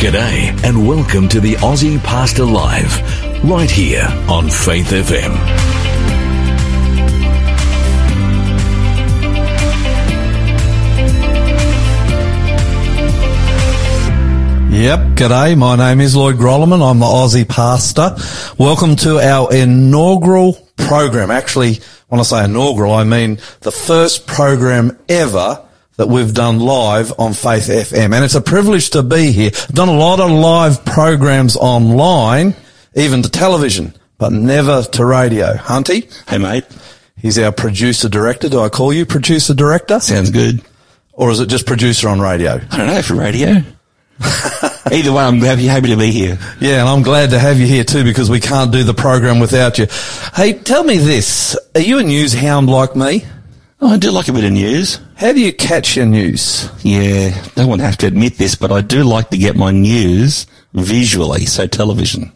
G'day and welcome to the Aussie Pastor Live, right here on Faith FM. Yep, g'day. My name is Lloyd Grolimund. I'm the Aussie pastor. Welcome to our inaugural program. Actually, when I say inaugural, I mean the first program ever that we've done live on Faith FM. And it's a privilege to be here. I've done a lot of live programs online, even to television, but never to radio. Hunty? Hey, mate. He's our producer director. Do I call you producer director? Sounds good. Or is it just producer on radio? I don't know for radio. Either way, I'm happy, happy to be here. Yeah, and I'm glad to have you here too because we can't do the program without you. Hey, tell me this. Are you a news hound like me? Oh, I do like a bit of news. How do you catch your news? Yeah, don't want to have to admit this, but I do like to get my news visually, so television.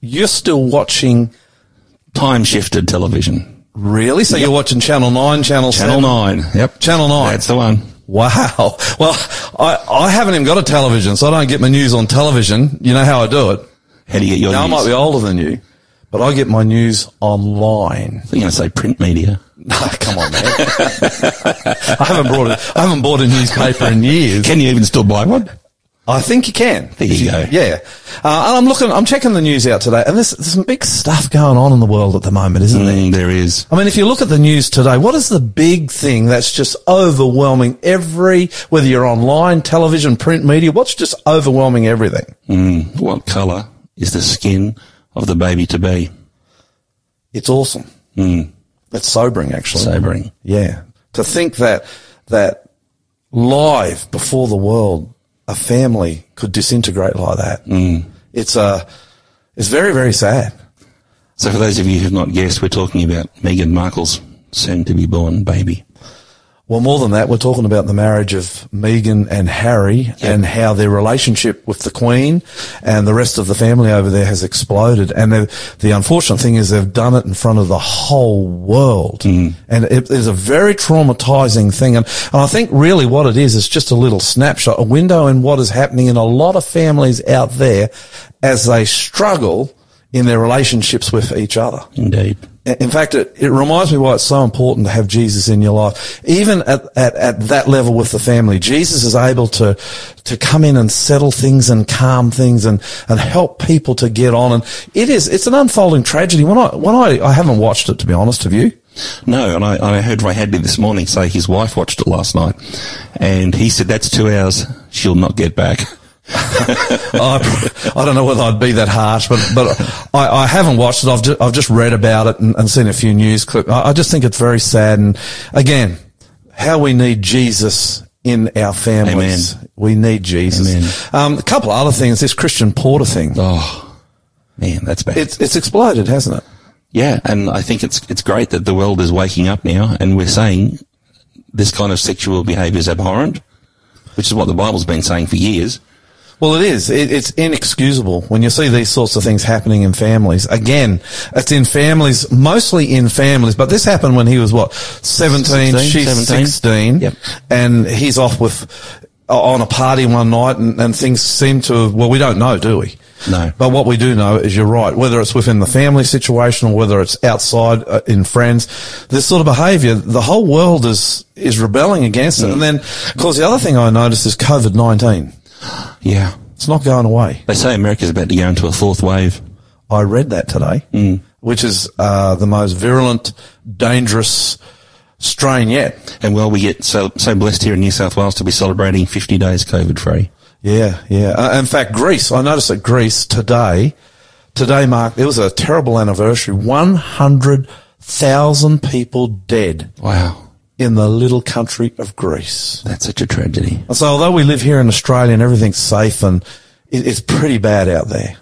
You're still watching, Time shifted television. really? So you're watching Channel 9, Channel Channel 7? 9. Yep. Channel 9. That's the one. Wow. Well, I, I haven't even got a television, so I don't get my news on television. You know how I do it? How do you get your Now, I might be older than you, but I get my news online. You're going to say print media. No, come on, man. I haven't brought it. I haven't bought a newspaper in years. Can you even still buy one? I think you can. There you go. Yeah. Uh, and I'm looking, I'm checking the news out today and there's, there's some big stuff going on in the world at the moment, isn't there? Mm, there is. I mean, if you look at the news today, what is the big thing that's just overwhelming every, whether you're online, television, print media, what's just overwhelming everything? Mm, what colour is the skin of the baby to be? It's awesome. Mm, It's sobering, actually. sobering. Yeah. To think that, that live before the world, a family could disintegrate like that. Mm. It's, uh, it's very, very sad. So for those of you who've not guessed, we're talking about Meghan Markle's soon to be born baby. Well, more than that, we're talking about the marriage of Meghan and Harry and how their relationship with the Queen and the rest of the family over there has exploded. And the, the unfortunate thing is they've done it in front of the whole world. Mm. And it is a very traumatizing thing. And, and I think really what it is, is just a little snapshot, a window in what is happening in a lot of families out there as they struggle in their relationships with each other. Indeed. In fact, it, it reminds me why it's so important to have Jesus in your life. Even at, at, at that level with the family, Jesus is able to, to come in and settle things and calm things and, and help people to get on. And it is, it's an unfolding tragedy. When I, when I, I haven't watched it, to be honest, have you? No, and I, I heard Ray Hadley this morning say his wife watched it last night, and he said that's two hours she'll not get back. I, I don't know whether I'd be that harsh, but, but I, I haven't watched it. I've just, I've just read about it and, and seen a few news clips. I, I just think it's very sad. And again, how we need Jesus in our families. Amen. We need Jesus. Um, a couple of other things. This Christian Porter thing. Oh, man, that's bad. It's, it's exploded, hasn't it? yeah, and I think it's it's great that the world is waking up now, and we're saying this kind of sexual behaviour is abhorrent, which is what the Bible's been saying for years. Well, it is. It, it's inexcusable when you see these sorts of things happening in families. Again, it's in families, mostly in families, but this happened when he was what, 17, 16, she's 17. 16, Yep. and he's off with, on a party one night and, and things seem to have, well, we don't know, do we? No. But what we do know is you're right. Whether it's within the family situation or whether it's outside uh, in friends, this sort of behaviour, the whole world is is rebelling against it. And then, of course, the other thing I noticed is COVID nineteen. Yeah, It's not going away. they say America's about to go into a fourth wave. I read that today, which is uh, the most virulent, dangerous strain yet. And well, we get so so blessed here in New South Wales to be celebrating 50 days COVID free. Yeah, yeah. Uh, in fact, Greece, I noticed that Greece today, today marked, it was a terrible anniversary. 100,000 people dead Wow, in the little country of Greece. that's such a tragedy. And so although we live here in Australia and everything's safe and it, it's pretty bad out there.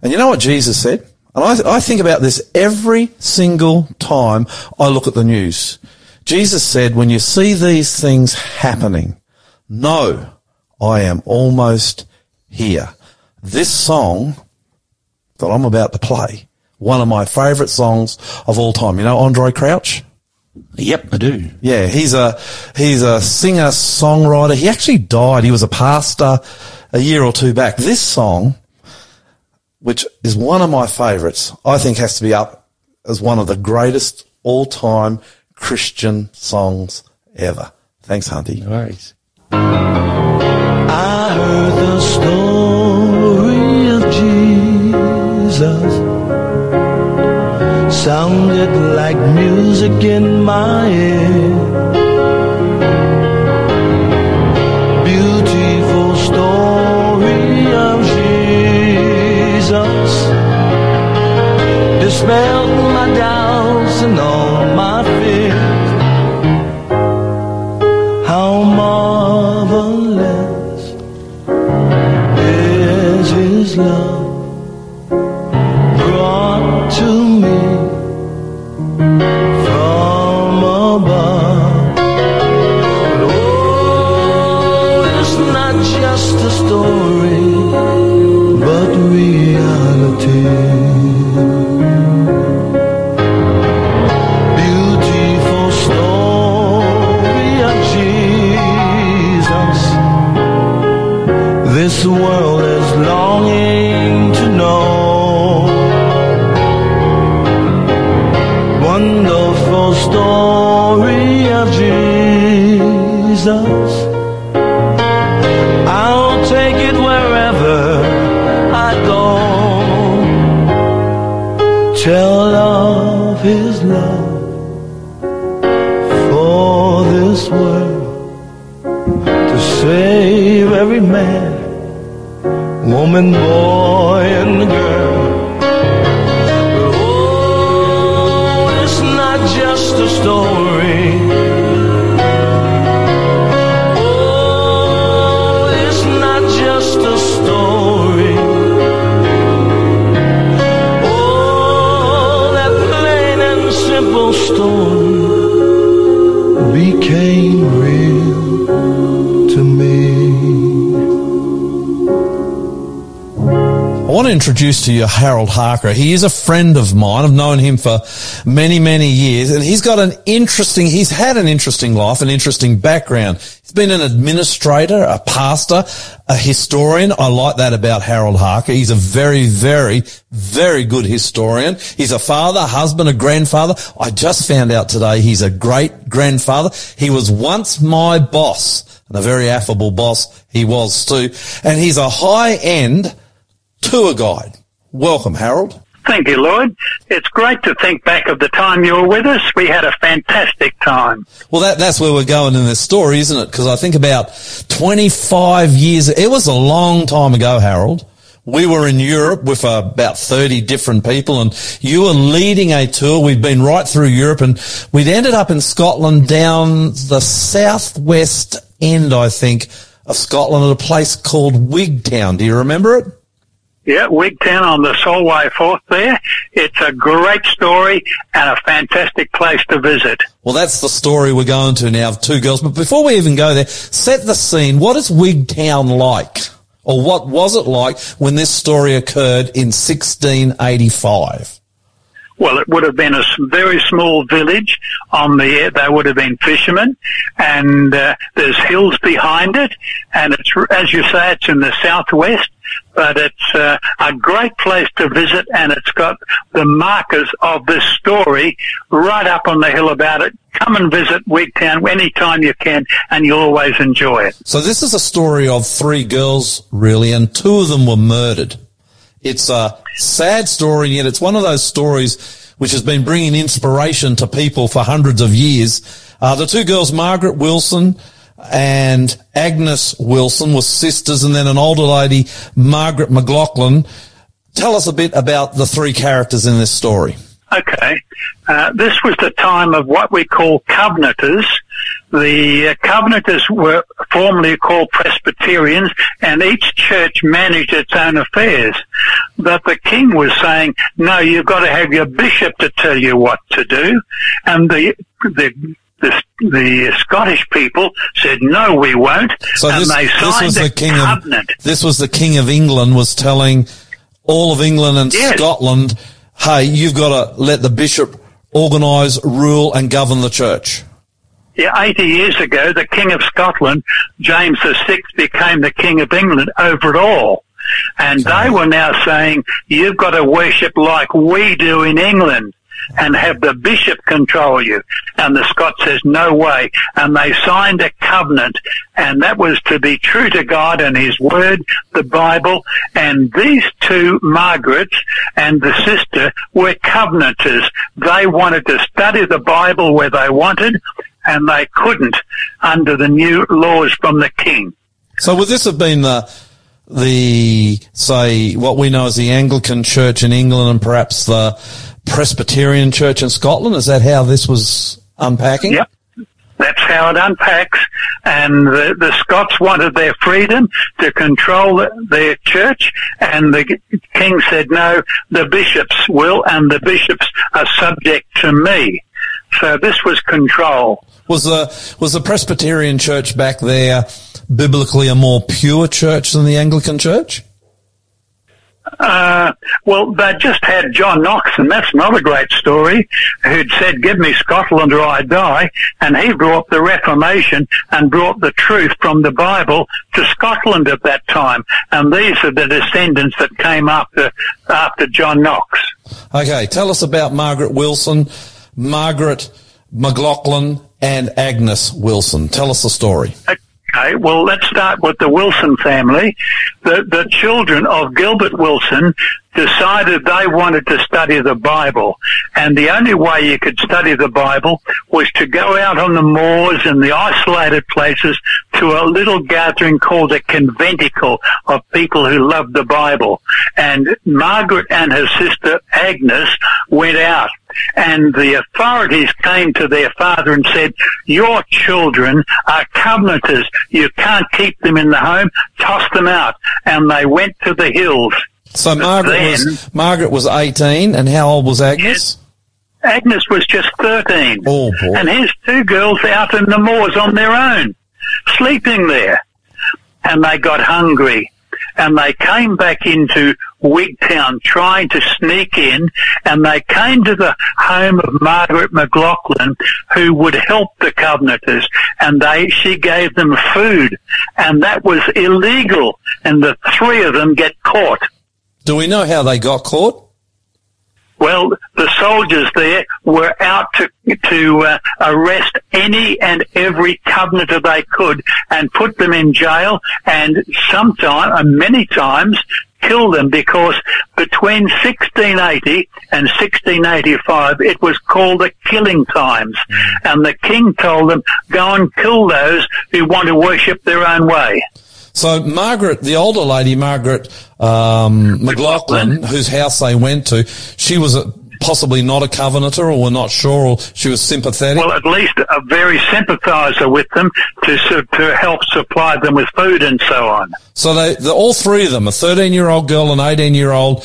And you know what Jesus said? And I, I think about this every single time I look at the news. Jesus said, when you see these things happening, know I am almost here. this song that I'm about to play, one of my favourite songs of all time. You know Andraé Crouch? Yep, I do. Yeah, he's a he's a singer songwriter. He actually died. He was a pastor a year or two back. This song, which is one of my favourites, I think has to be up as one of the greatest all time Christian songs ever. Thanks, Hunty. No worries. I heard the story of Jesus sounded like music in my ear. Beautiful story of Jesus dispelled my doubts and all my fears. This world is longing to know. Wonderful story of Jesus. I'll take it wherever I go. Tell of His love woman, boy, and girl. But oh, it's not just a story. Introduce to you Harold Harker. He is a friend of mine. I've known him for many, many years and he's got an interesting, he's had an interesting life, an interesting background. He's been an administrator, a pastor, a historian. I like that about Harold Harker. He's a very, very, very good historian. He's a father, husband, a grandfather. I just found out today he's a great grandfather. He was once my boss and a very affable boss he was too. And he's a high end tour guide. Welcome, Harold. Thank you, Lloyd. It's great to think back of the time you were with us. We had a fantastic time. Well, that, that's where we're going in this story, isn't it? Because I think about 25 years, it was a long time ago, Harold. We were in Europe with uh, about 30 different people and you were leading a tour. We'd been right through Europe and we'd ended up in Scotland down the southwest end, I think, of Scotland at a place called Wigtown. Do you remember it? Yeah, Wigtown on the Solway Firth there. It's a great story and a fantastic place to visit. Well, that's the story we're going to now of two girls. But before we even go there, set the scene. What is Wigtown like? Or what was it like when this story occurred in 1685? Well, it would have been a very small village on the, they would have been fishermen and uh, there's hills behind it and it's, as you say, it's in the southwest, but it's uh, a great place to visit and it's got the markers of this story right up on the hill about it. Come and visit Wigtown anytime you can and you'll always enjoy it. So this is a story of three girls, really, and two of them were murdered. It's a sad story, yet it's one of those stories which has been bringing inspiration to people for hundreds of years. Uh, the two girls, Margaret Wilson and Agnes Wilson, were sisters, and then an older lady, Margaret McLaughlin. Tell us a bit about the three characters in this story. Okay. Uh, this was the time of what we call Covenanters. The uh, Covenanters were formerly called Presbyterians and each church managed its own affairs. But the king was saying, no, you've got to have your bishop to tell you what to do. And the, the the, the Scottish people said, no, we won't. So and this, they this signed was the king covenant. of this was the king of England was telling all of England and Yes. Scotland, hey, you've got to let the bishop organise, rule, and govern the church. Yeah, 80 years ago, the King of Scotland, James VI, became the King of England over it all. And they were now saying, you've got to worship like we do in England and have the bishop control you. And the Scot says, no way. And they signed a covenant and that was to be true to God and His Word, the Bible. And these two, Margaret and the sister, were covenanters. They wanted to study the Bible where they wanted and they couldn't under the new laws from the king. So would this have been the the say what we know as the Anglican Church in England and perhaps the Presbyterian Church in Scotland? Is that how this was unpacking? Yep. That's how it unpacks. And the, the Scots wanted their freedom to control their church. And the king said, no, the bishops will, and the bishops are subject to me. So this was control. Was the was the Presbyterian Church back there biblically a more pure church than the Anglican Church? Uh, well, they just had John Knox, and that's not a great story, who'd said, give me Scotland or I die, and he brought the Reformation and brought the truth from the Bible to Scotland at that time. And these are the descendants that came after, after John Knox. Okay, tell us about Margaret Wilson, Margaret McLaughlin, and Agnes Wilson. Tell us the story. Okay, well, let's start with the Wilson family. The, the children of Gilbert Wilson decided they wanted to study the Bible. And the only way you could study the Bible was to go out on the moors and the isolated places to a little gathering called a conventicle of people who loved the Bible. And Margaret and her sister Agnes went out and the authorities came to their father and said, your children are covenanters. You can't keep them in the home. Toss them out. And they went to the hills. So Margaret then- was Margaret was eighteen, and how old was Agnes? Agnes was just 13. Oh, boy. And here's two girls out in the moors on their own, sleeping there. And they got hungry. And they came back into Wigtown trying to sneak in and they came to the home of Margaret McLaughlin who would help the Covenanters and they, she gave them food and that was illegal and the three of them get caught. Do we know how they got caught? Well, the soldiers there were out to to uh, arrest any and every covenanter they could and put them in jail, and sometimes, uh, many times, kill them because between 1680 and 1685 it was called the killing times, and the king told them go and kill those who want to worship their own way. So Margaret, the older lady, Margaret um, McLaughlin, whose house they went to, she was a, possibly not a covenanter, or we're not sure, or she was sympathetic. well, at least a very sympathiser with them to su- to help supply them with food and so on. so they, the, all three of them, a 13-year-old girl, an 18-year-old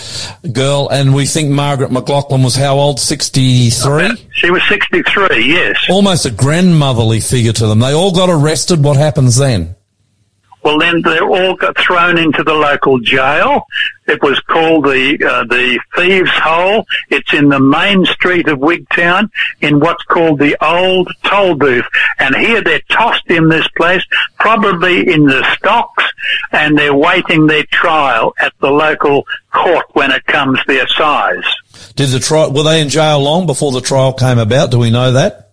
girl, and we think Margaret McLaughlin was how old? 63? She was 63, yes. Almost a grandmotherly figure to them. They all got arrested. What happens then? Well, then they all got thrown into the local jail. It was called the uh, the Thieves' Hole. It's in the main street of Wigtown in what's called the Old Toll Booth. And here they're tossed in this place, probably in the stocks, and they're waiting their trial at the local court when it comes their size. Did the trial, were they in jail long before the trial came about? Do we know that?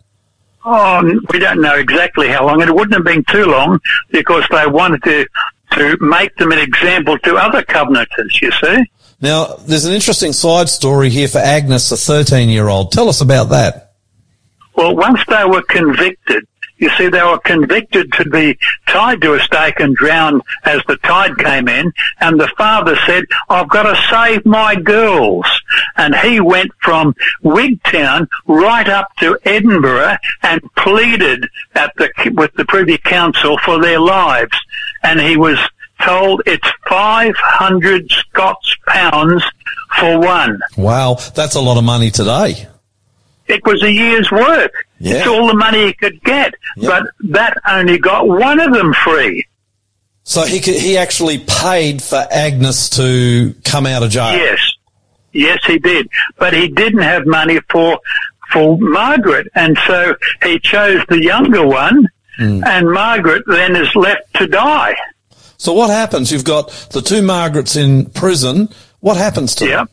Oh, we don't know exactly how long. It wouldn't have been too long because they wanted to to make them an example to other covenanters. You see. Now, there's an interesting side story here for Agnes, a 13 year old. Tell us about that. Well, once they were convicted, you see, they were convicted to be tied to a stake and drowned as the tide came in. And the father said, I've got to save my girls. And he went from Wigtown right up to Edinburgh and pleaded at the, with the Privy Council for their lives. And he was told it's 500 Scots pounds for one. Wow, that's a lot of money today. It was a year's work. Yeah. It's all the money he could get. Yep. But that only got one of them free. So he could, he actually paid for Agnes to come out of jail. Yes. Yes, he did. But he didn't have money for, for Margaret. And so he chose the younger one hmm. and Margaret then is left to die. So what happens? You've got the two Margarets in prison. What happens to Yeah. them?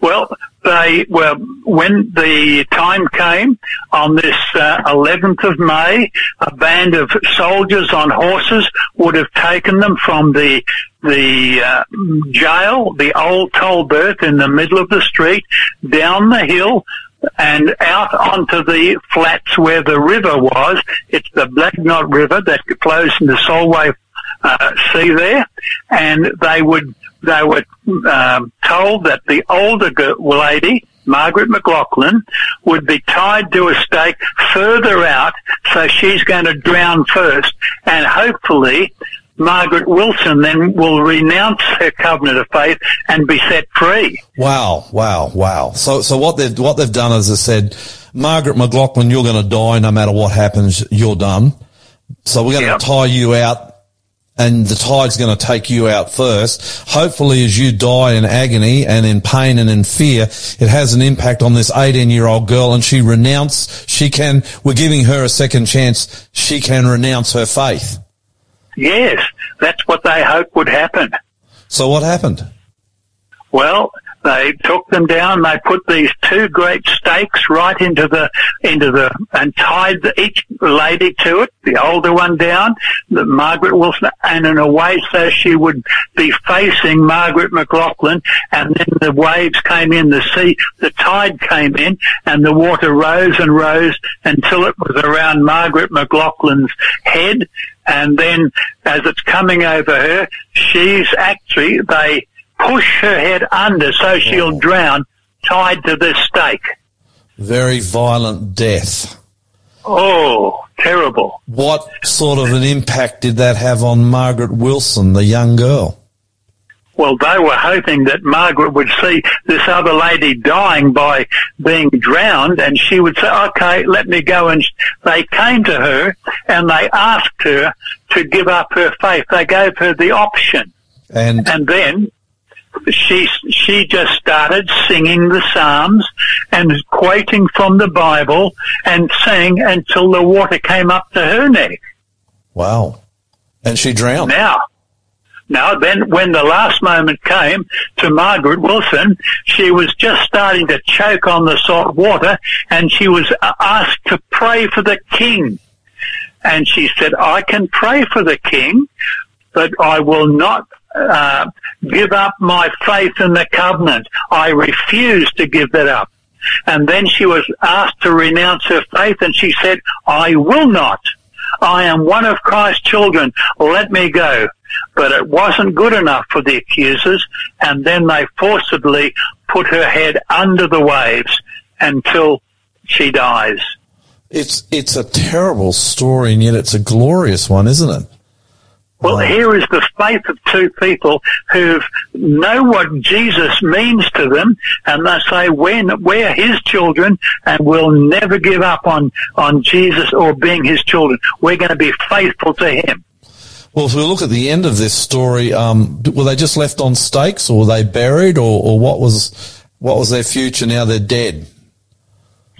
Well, they well when the time came on this uh, 11th of May, a band of soldiers on horses would have taken them from the the uh, jail, the old Toll Booth in the middle of the street, down the hill. And out onto the flats where the river was. It's the Bladnoch River that flows into Solway uh, Sea there, and they would they were um, told that the older lady, Margaret McLaughlin, would be tied to a stake further out, so she's going to drown first, and hopefully Margaret Wilson then will renounce her covenant of faith and be set free. Wow, wow, wow. So, so what they've, what they've done is they said, Margaret McLaughlin, you're going to die no matter what happens, you're done. So we're going Yep. to tie you out and the tide's going to take you out first. Hopefully as you die in agony and in pain and in fear, it has an impact on this 18 year old girl and she renounce, she can, we're giving her a second chance. She can renounce her faith. Yes, that's what they hoped would happen. So what happened? Well, they took them down. They put these two great stakes right into the into the and tied the, each lady to it. The older one down, the Margaret Wilson, and in a way so she would be facing Margaret McLaughlin. And then the waves came in, the sea, the tide came in, and the water rose and rose until it was around Margaret McLaughlin's head. And then, as it's coming over her, she's actually they push her head under so she'll drown, tied to this stake. Very violent death. Oh, terrible. What sort of an impact did that have on Margaret Wilson, the young girl? Well, they were hoping that Margaret would see this other lady dying by being drowned and she would say, okay, let me go. And they came to her and they asked her to give up her faith. They gave her the option. And And then she she just started singing the psalms and quoting from the Bible and sang until the water came up to her neck. wow. And she drowned. Now, now then, when the last moment came to Margaret Wilson, she was just starting to choke on the salt water, and she was asked to pray for the king. And she said, "I can pray for the king, but I will not." Uh, give up my faith in the covenant. I refuse to give that up. And then she was asked to renounce her faith and she said, I will not. I am one of Christ's children. Let me go. But it wasn't good enough for the accusers and then they forcibly put her head under the waves until she dies. It's it's a terrible story, and yet it's a glorious one, isn't it? Well, here is the faith of two people who know what Jesus means to them, and they say we're, we're His children, and we'll never give up on on Jesus or being His children. We're going to be faithful to Him. Well, if we look at the end of this story, um, were they just left on stakes, or were they buried, or, or what was what was their future? Now they're dead.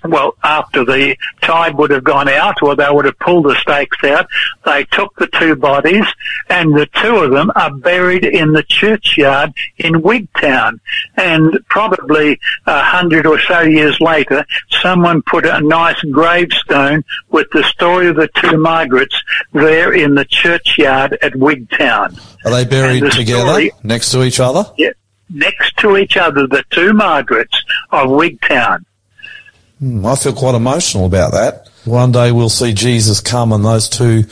Well, after the tide would have gone out, or they would have pulled the stakes out, they took the two bodies, and the two of them are buried in the churchyard in Wigtown. And probably a hundred or so years later, someone put a nice gravestone with the story of the two Margarets there in the churchyard at Wigtown. Are they buried the together story- next to each other? Yeah, next to each other, the two Margarets of Wigtown. Hmm, I feel quite emotional about that. One day we'll see Jesus come, and those two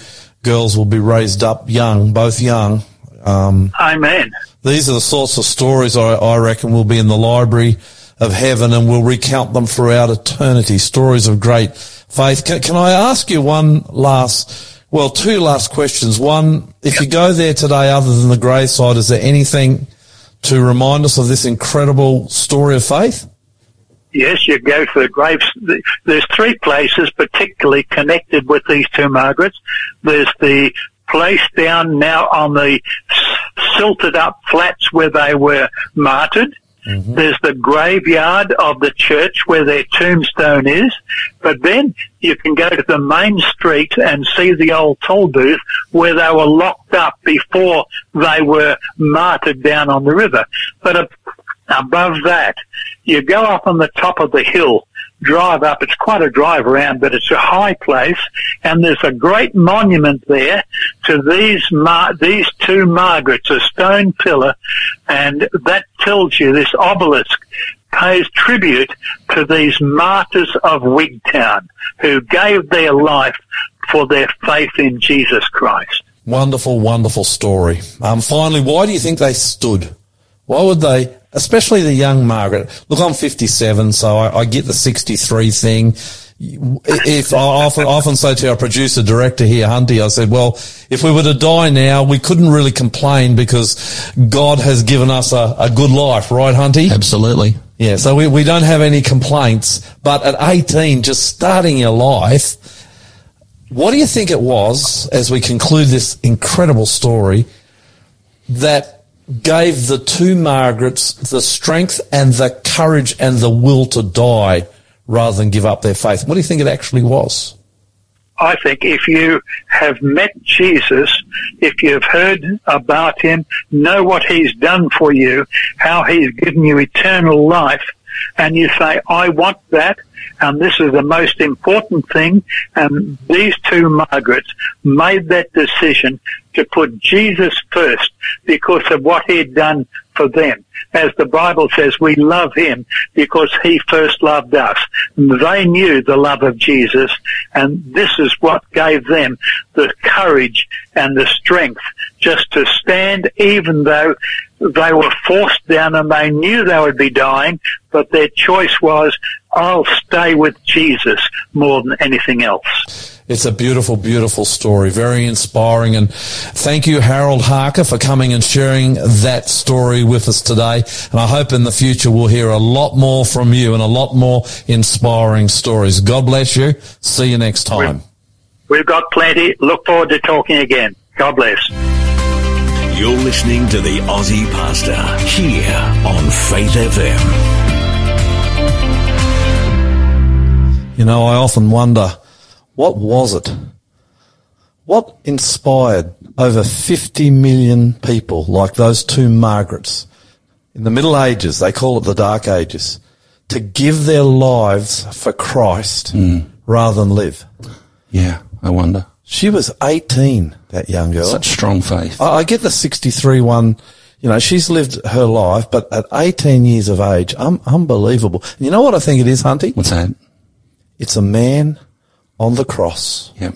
girls will be raised up young, both young. Um, Amen. these are the sorts of stories I, I reckon will be in the library of heaven and we'll recount them throughout eternity. Stories of great faith. Can, can I ask you one last, well, two last questions. One, if you go there today other than the graveside, is there anything to remind us of this incredible story of faith? Yes, you go for the graves. There's three places particularly connected with these two Margarets. There's the place down now on the silted up flats where they were martyred. Mm-hmm. There's the graveyard of the church where their tombstone is. But then you can go to the main street and see the old toll booth where they were locked up before they were martyred down on the river. But above that, you go up on the top of the hill drive up. It's quite a drive around, but it's a high place, and there's a great monument there to these Mar- these two Margarets, a stone pillar, and that tells you this obelisk pays tribute to these martyrs of Wigtown who gave their life for their faith in Jesus Christ. Wonderful, wonderful story. Um, finally, why do you think they stood? Why would they especially the young Margaret. Look, I'm 57, so I, I get the 63 thing. If I often, often say to our producer director here, Hunty, I said, well, if we were to die now, we couldn't really complain because God has given us a, a good life, right, Hunty? Absolutely. Yeah, so we, we don't have any complaints. But at 18, just starting your life, what do you think it was, as we conclude this incredible story, that gave the two Margarets the strength and the courage and the will to die rather than give up their faith. What do you think it actually was? I think if you have met Jesus, if you've heard about him, know what he's done for you, how he's given you eternal life, and you say, I want that, and this is the most important thing, and these two Margarets made that decision to put Jesus first because of what he had done for them. As the Bible says, we love him because he first loved us. They knew the love of Jesus and this is what gave them the courage and the strength just to stand even though they were forced down and they knew they would be dying, but their choice was, I'll stay with Jesus more than anything else. It's a beautiful, beautiful story. Very inspiring. And thank you, Harold Harker, for coming and sharing that story with us today. And I hope in the future we'll hear a lot more from you and a lot more inspiring stories. God bless you. See you next time. We've, we've got plenty. Look forward to talking again. God bless. You're listening to the Aussie Pastor here on Faith FM. You know, I often wonder what was it? What inspired over 50 million people like those two Margarets in the Middle Ages, they call it the Dark Ages, to give their lives for Christ mm. rather than live? Yeah, I wonder. She was 18, that young girl. Such strong faith. I, I get the 63 one you know, she's lived her life, but at 18 years of age, um, unbelievable. And you know what I think it is, Hunty? What's that? It's a man on the cross yep.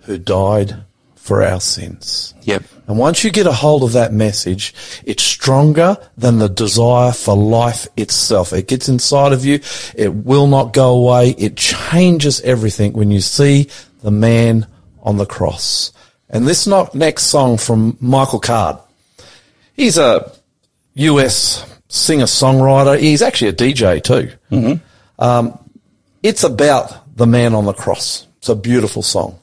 who died for our sins. Yep. And once you get a hold of that message, it's stronger than the desire for life itself. It gets inside of you. It will not go away. It changes everything when you see the man on the cross. And this next song from Michael Card. He's a US singer songwriter. He's actually a DJ too. Mm-hmm. Um, it's about the Man on the Cross. It's a beautiful song.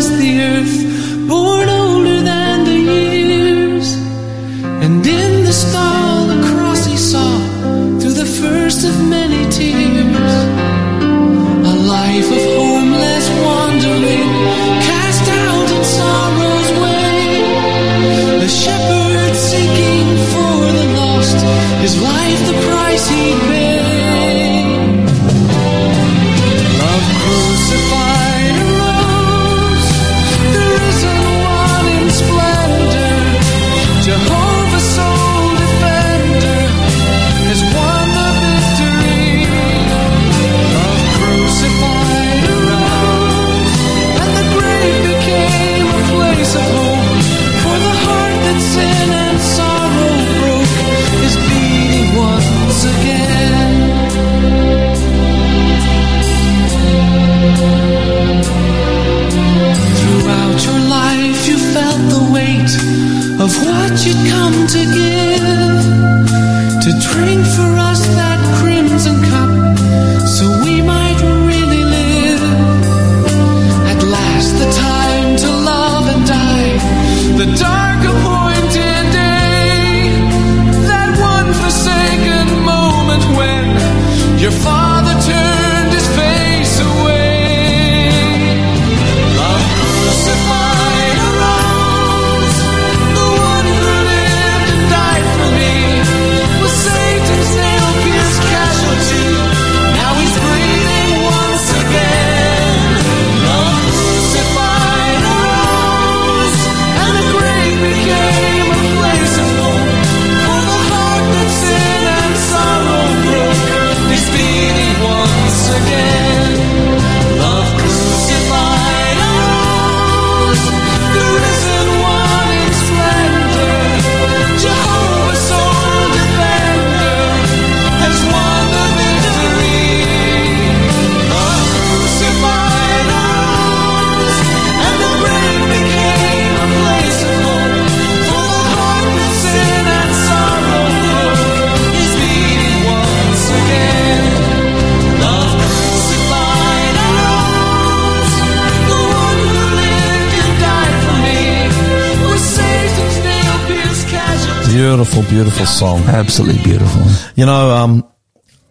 Sin and sorrow of what you come to give to drink for us. Absolutely beautiful. You know, um,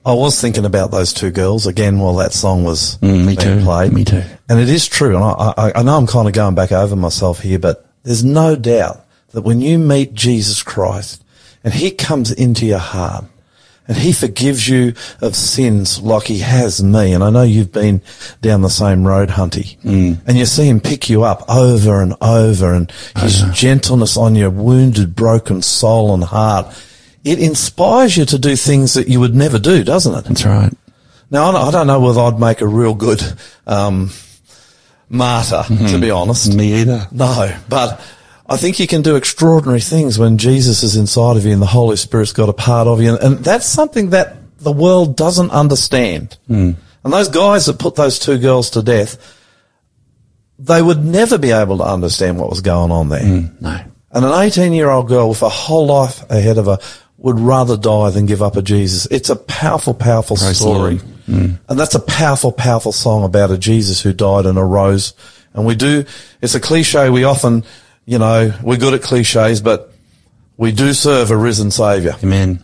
I was thinking about those two girls again while that song was Mm, me being too. played. Me too. And it is true. And I, I, I know I'm kind of going back over myself here, but there's no doubt that when you meet Jesus Christ and he comes into your heart and he forgives you of sins like he has me. And I know you've been down the same road, Hunty, mm. and you see him pick you up over and over and his gentleness on your wounded, broken soul and heart. It inspires you to do things that you would never do, doesn't it? That's right. Now, I don't- know whether I'd make a real good um, martyr, to mm-hmm. be honest. Me either. No, but I think you can do extraordinary things when Jesus is inside of you and the Holy Spirit's got a part of you. And, and that's something that the world doesn't understand. Hmm. And those guys that put those two girls to death, they would never be able to understand what was going on there. Hmm. No. And an 18 year old girl with a whole life ahead of her would rather die than give up a Jesus. It's a powerful, powerful Praise story. Lord. Mm. And that's a powerful, powerful song about a Jesus who died and arose. And we do, it's a cliche. We often, you know, we're good at cliches, but we do serve a risen savior. Amen.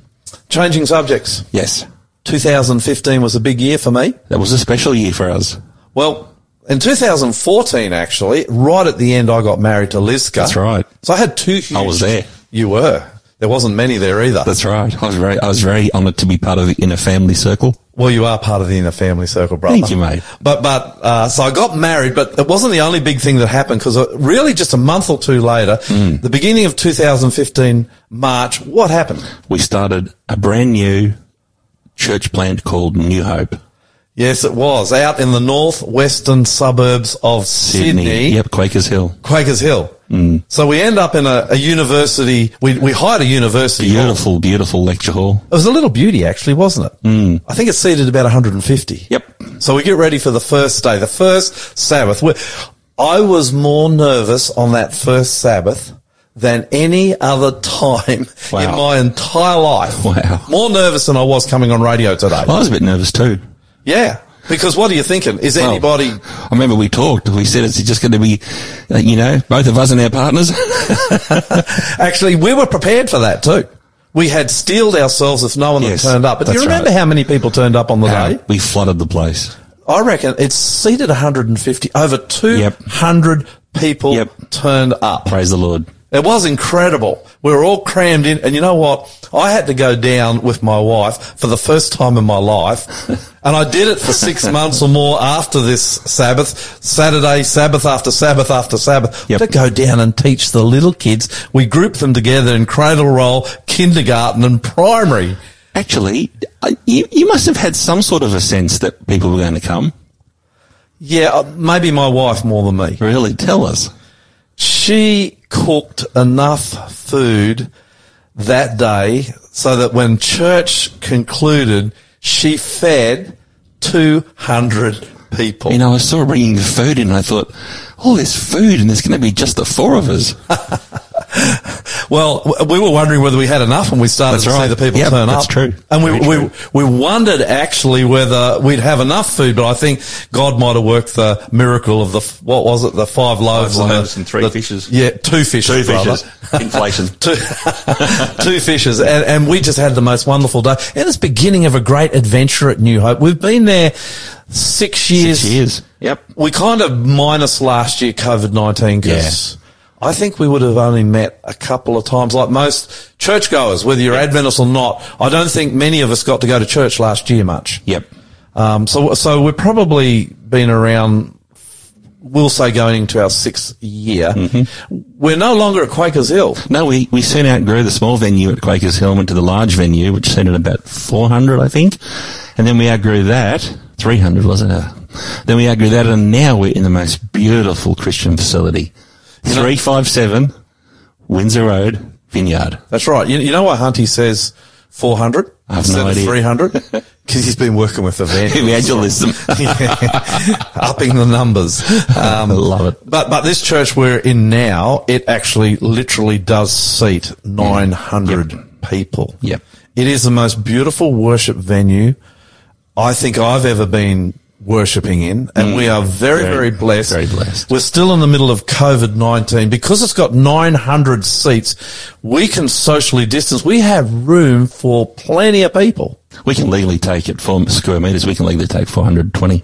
Changing subjects. Yes. 2015 was a big year for me. That was a special year for us. Well, in 2014, actually, right at the end, I got married to Lizka. That's right. So I had two huge. I was there. You were. There wasn't many there either. That's right. I was very, I was very honoured to be part of the inner family circle. well, you are part of the inner family circle, brother. Thank you, mate. But, but, uh, so I got married, but it wasn't the only big thing that happened because really just a month or two later, Hmm. the beginning of 2015, March, what happened? We started a brand new church plant called New Hope. Yes, it was out in the northwestern suburbs of Sydney. Yep, Quakers Hill. Quakers Hill. Mm. So we end up in a, a university. We, we hired a university. hall. Beautiful, beautiful lecture hall. It was a little beauty, actually, wasn't it? Mm. I think it seated about 150. Yep. So we get ready for the first day, the first Sabbath. I was more nervous on that first Sabbath than any other time Wow. in my entire life. Wow. More nervous than I was coming on radio today. I was a bit nervous too. Yeah. Because what are you thinking? Is Well, anybody, I remember we talked. We said it's just going to be, uh, you know, both of us and our partners. actually, we were prepared for that too. We had steeled ourselves if no one Yes, had turned up. But do you remember right. how many people turned up on the day? we flooded the place. I reckon it's seated 150. Over 200 people Yep. turned up. Praise the Lord. It was incredible. We were all crammed in. And you know what? I had to go down with my wife for the first time in my life. And I did it for six months or more after this Sabbath, Saturday, Sabbath after Sabbath after Sabbath, Yep. to go down and teach the little kids. We grouped them together in cradle roll, kindergarten and primary. Actually, uh, you, you must have had some sort of a sense that people were going to come. Yeah, uh, maybe my wife more than me. Really? Tell us. she cooked enough food that day so that when church concluded, she fed 200 people. You know, I saw her bringing the food in and I thought, all this food and there's going to be just the four of us. Well, we were wondering whether we had enough when we started That's to right. see the people Yep, turn that's up. That's true. And we, Very we, we wondered actually whether we'd have enough food, but I think God might have worked the miracle of the, what was it, the five loaves, Five and, the- and three the- fishes. Yeah, two fishes. Two fishes. Inflation. two, two fishes, and, and we just had the most wonderful day. And it's beginning of a great adventure at New Hope. We've been there six years. Six years. Yep. We kind of minus last year COVID nineteen because I think we would have only met a couple of times, like most churchgoers, whether you're Adventist or not. I don't think many of us got to go to church last year much. Yep. Um, so so we've probably been around. We'll say going into our sixth year. We're no longer at Quakers Hill. No, we, we soon outgrew the small venue at Quakers Hill, went to the large venue, which seated about 400, I think. And then we outgrew that. 300, wasn't it? Then we outgrew that, and now we're in the most beautiful Christian facility. 357 Windsor Road, Vineyard. That's right. You, you know why Hunty says 400 I have instead no idea. 300? Because he's been working with. Evangelism. upping the numbers. Um, I love it. But but this church we're in now, it actually literally does seat 900 people. Yep. It is the most beautiful worship venue I think I've ever been worshipping in, and we are very, very, Very- blessed. very blessed. We're still in the middle of COVID-19 because it's got 900 seats. We can socially distance. We have room for plenty of people. We can legally take it four square metres. We can legally take 420.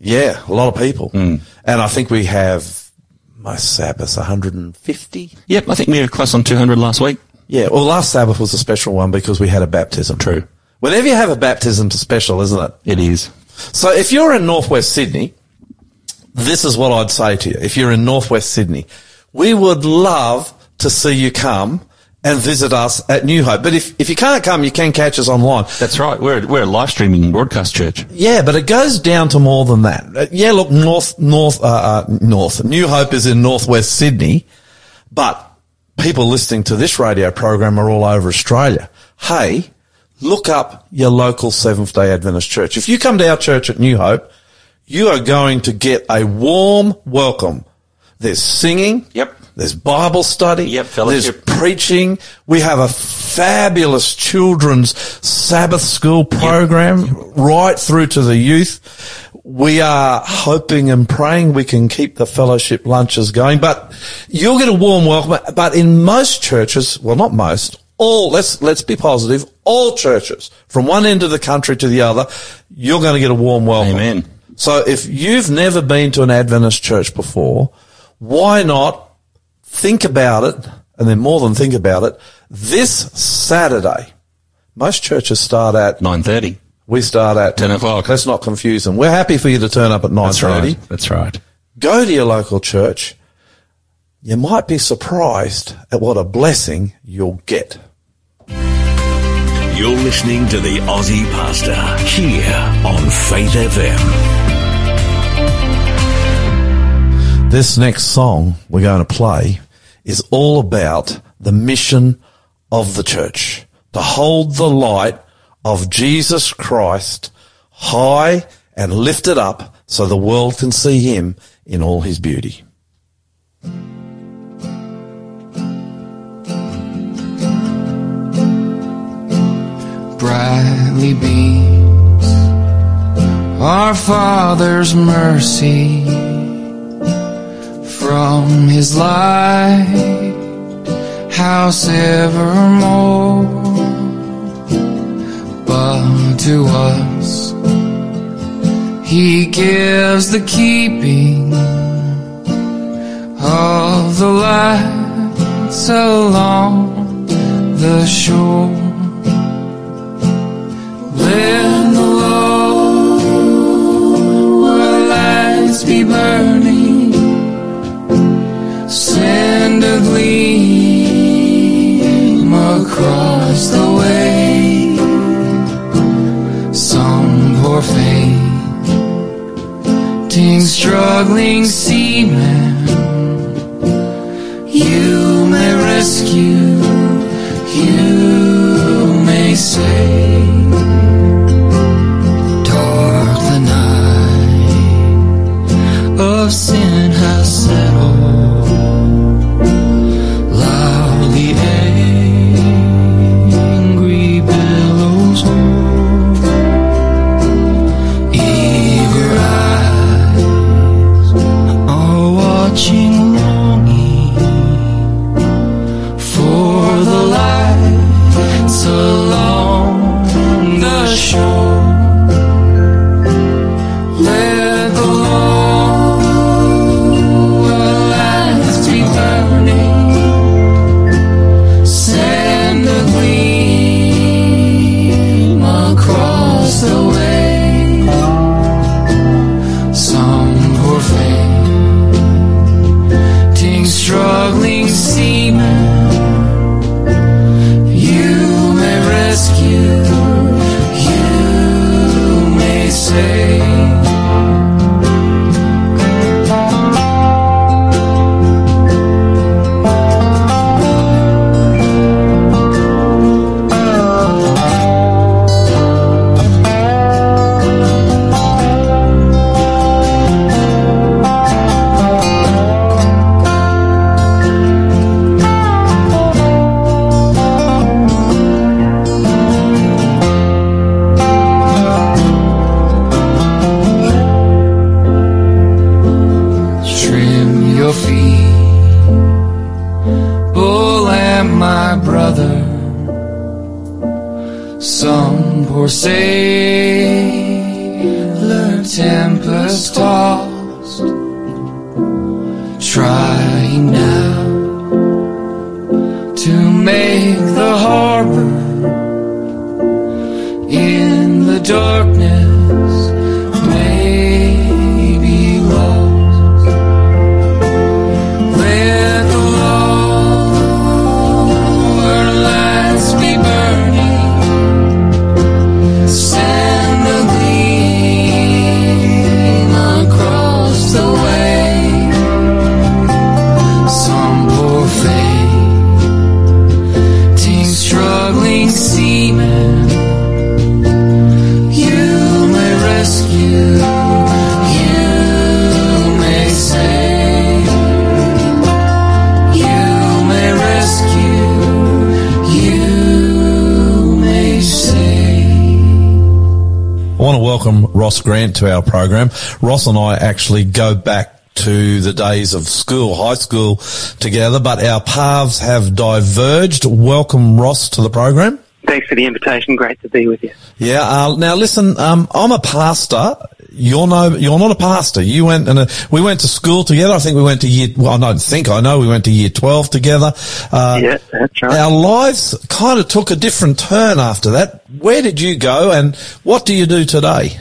Yeah, a lot of people. Mm. And I think we have my Sabbaths 150. Yep, I think we were close on 200 last week. Yeah, well, last Sabbath was a special one because we had a baptism. True. Whenever you have a baptism, it's special, isn't it? It is. So if you're in northwest Sydney, this is what I'd say to you. If you're in northwest Sydney, we would love to see you come and visit us at New Hope. But if, if you can't come, you can catch us online. That's right. We're, we're a live streaming broadcast church. Yeah, but it goes down to more than that. Uh, Yeah, look, north, north, uh, uh, north. New Hope is in northwest Sydney, but people listening to this radio program are all over Australia. Hey, look up your local Seventh Day Adventist church. If you come to our church at New Hope, you are going to get a warm welcome. There's singing. Yep. There's Bible study. Yep, fellowship. There's preaching. We have a fabulous children's Sabbath school program right through to the youth. We are hoping and praying we can keep the fellowship lunches going, but you'll get a warm welcome. But in most churches, well, not most, all, let's, let's be positive, all churches from one end of the country to the other, you're going to get a warm welcome. Amen. So if you've never been to an Adventist church before, why not think about it, and then more than think about it, this Saturday, most churches start at, 9.30. we start at 10 o'clock. Let's not confuse them. We're happy for you to turn up at That's 9.30. right. That's right. Go to your local church. You might be surprised at what a blessing you'll get. You're listening to the Aussie Pastor here on Faith FM. This next song we're going to play is all about the mission of the church to hold the light of Jesus Christ high and lifted up so the world can see him in all his beauty. Brightly beams our Father's mercy from His light, house evermore. But to us, He gives the keeping of the lights along the shore. The lower lights be burning. Send a gleam across the way. Some poor fainting, struggling seaman. You may rescue, you may save. To our program. Ross and I actually go back to the days of school, high school together, but our paths have diverged. Welcome, Ross, to the program. Thanks for the invitation. Great to be with you. Yeah. Uh, now, listen. Um, I'm a pastor. You're no. You're not a pastor. You went and uh, we went to school together. I think we went to year. Well, I don't think I know. We went to year twelve together. Uh, yeah, that's right. Our lives kind of took a different turn after that. Where did you go, and what do you do today?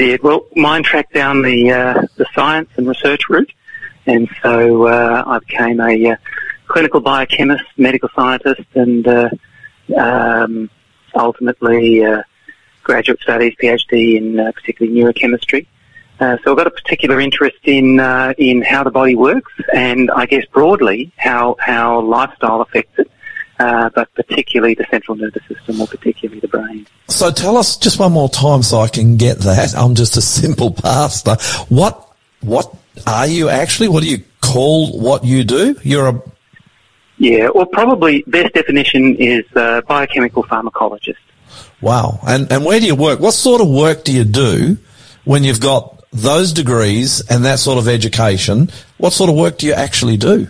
Did. Well, mine tracked down the uh, the science and research route, and so uh, I became a uh, clinical biochemist, medical scientist, and uh, um, ultimately uh, graduate studies, PhD in particularly neurochemistry. So I've got a particular interest in in how the body works, and I guess broadly how how lifestyle affects it, uh, but particularly the central nervous system, or particularly the brain. So tell us just one more time so I can get that. I'm just a simple pastor. What what are you actually? What do you call what you do? You're a Yeah, well, probably best definition is uh, biochemical pharmacologist. wow. And and where do you work? What sort of work do you do when you've got those degrees and that sort of education? What sort of work do you actually do?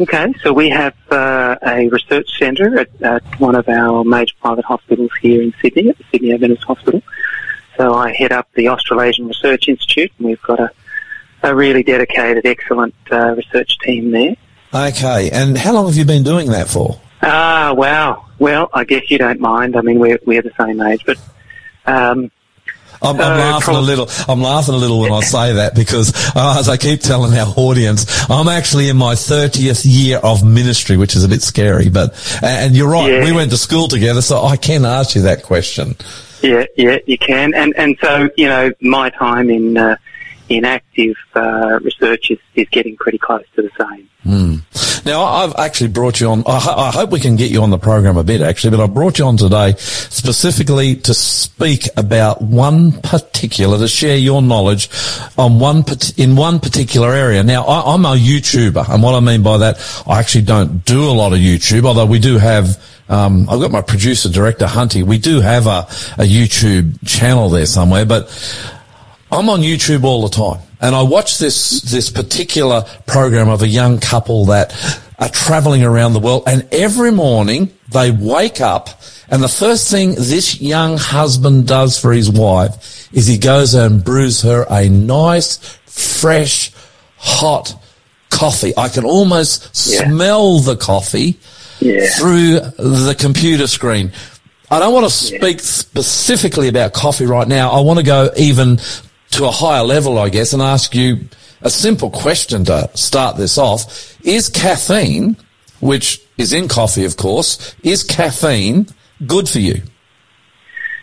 Okay, so we have uh, a research centre at, at one of our major private hospitals here in Sydney, at the Sydney Adventist Hospital. So I head up the Australasian Research Institute, and we've got a, a really dedicated, excellent uh, research team there. Okay. And how long have you been doing that for? Ah, wow. Well, I guess you don't mind. I mean, we're we're the same age, but um, I'm, I'm Uh, laughing a little. I'm laughing a little when I say that because, uh, as I keep telling our audience, I'm actually in my 30th year of ministry, which is a bit scary. But and you're right, Yeah. we went to school together, so I can ask you that question. Yeah, yeah, you can, and and so you know, my time in uh, in active uh, research is, is getting pretty close to the same. Now, I've actually brought you on. I hope we can get you on the program a bit, actually, but I brought you on today specifically to speak about one particular, to share your knowledge on one in one particular area. Now, I, I'm a YouTuber, and what I mean by that, I actually don't do a lot of YouTube, although we do have. Um, I've got my producer director Hunty. We do have a, a YouTube channel there somewhere, but I'm on YouTube all the time, and I watch this this particular program of a young couple that are traveling around the world, and every morning they wake up, and the first thing this young husband does for his wife is he goes and brews her a nice, fresh, hot coffee. I can almost Yeah. smell the coffee Yeah. through the computer screen. I don't want to speak specifically about coffee right now. I want to go even to a higher level, I guess, and ask you a simple question to start this off. Is caffeine, which is in coffee, of course, is caffeine good for you?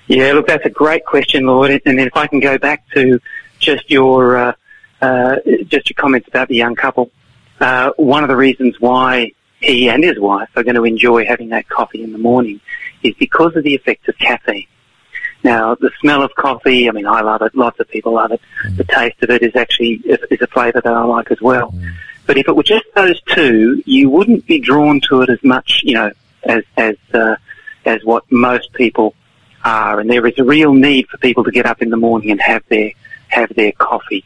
Yeah, look, that's a great question, Lord. And if I can go back to just your uh, uh, just your comments about the young couple, uh, one of the reasons why he and his wife are going to enjoy having that coffee in the morning is because of the effects of caffeine. Now, the smell of coffee, I mean, I love it. Lots of people love it. The taste of it is actually is, a flavour that I like as well. But if it were just those two, you wouldn't be drawn to it as much, you know, as as uh, as what most people are. And there is a real need for people to get up in the morning and have their have their coffee,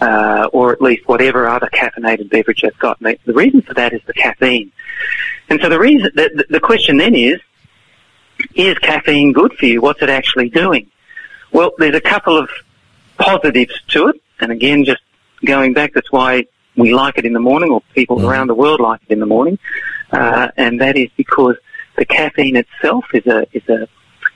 uh, or at least whatever other caffeinated beverage they've got. And the, the reason for that is the caffeine. And so the reason the- the question then is, is caffeine good for you? What's it actually doing? Well, there's a couple of positives to it. And again, just going back, that's why we like it in the morning or people Mhm. around the world like it in the morning. Uh, and that is because the caffeine itself is a, is a,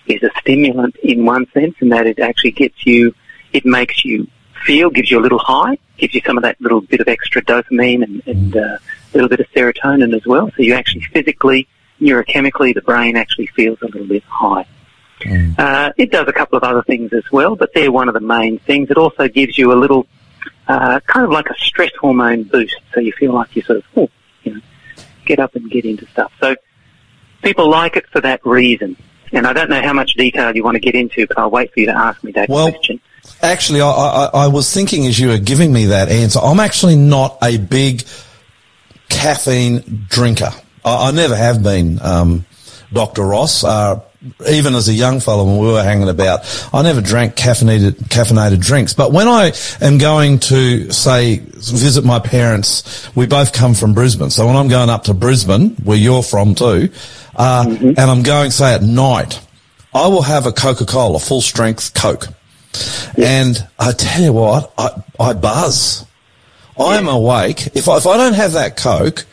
is a stimulant in one sense in that it actually gets you, it makes you feel, gives you a little high, gives you some of that little bit of extra dopamine and, and uh, a little bit of serotonin as well. So you actually physically, neurochemically, the brain actually feels a little bit high. Uh, it does a couple of other things as well, but they're one of the main things. It also gives you a little, uh, kind of like a stress hormone boost, so you feel like you sort of, oh, you know, get up and get into stuff. So people like it for that reason. And I don't know how much detail you want to get into, but I'll wait for you to ask me that Well, question. Actually, I, I, I was thinking as you were giving me that answer, I'm actually not a big caffeine drinker. I, I never have been, um, Dr. Ross. Uh, even as a young fellow when we were hanging about, I never drank caffeinated, caffeinated drinks. But when I am going to, say, visit my parents, we both come from Brisbane. So when I'm going up to Brisbane, where you're from too, uh, and I'm going, say, at night, I will have a Coca-Cola, a full strength Coke. And I tell you what, I, I buzz. I am awake. If I, if I don't have that Coke,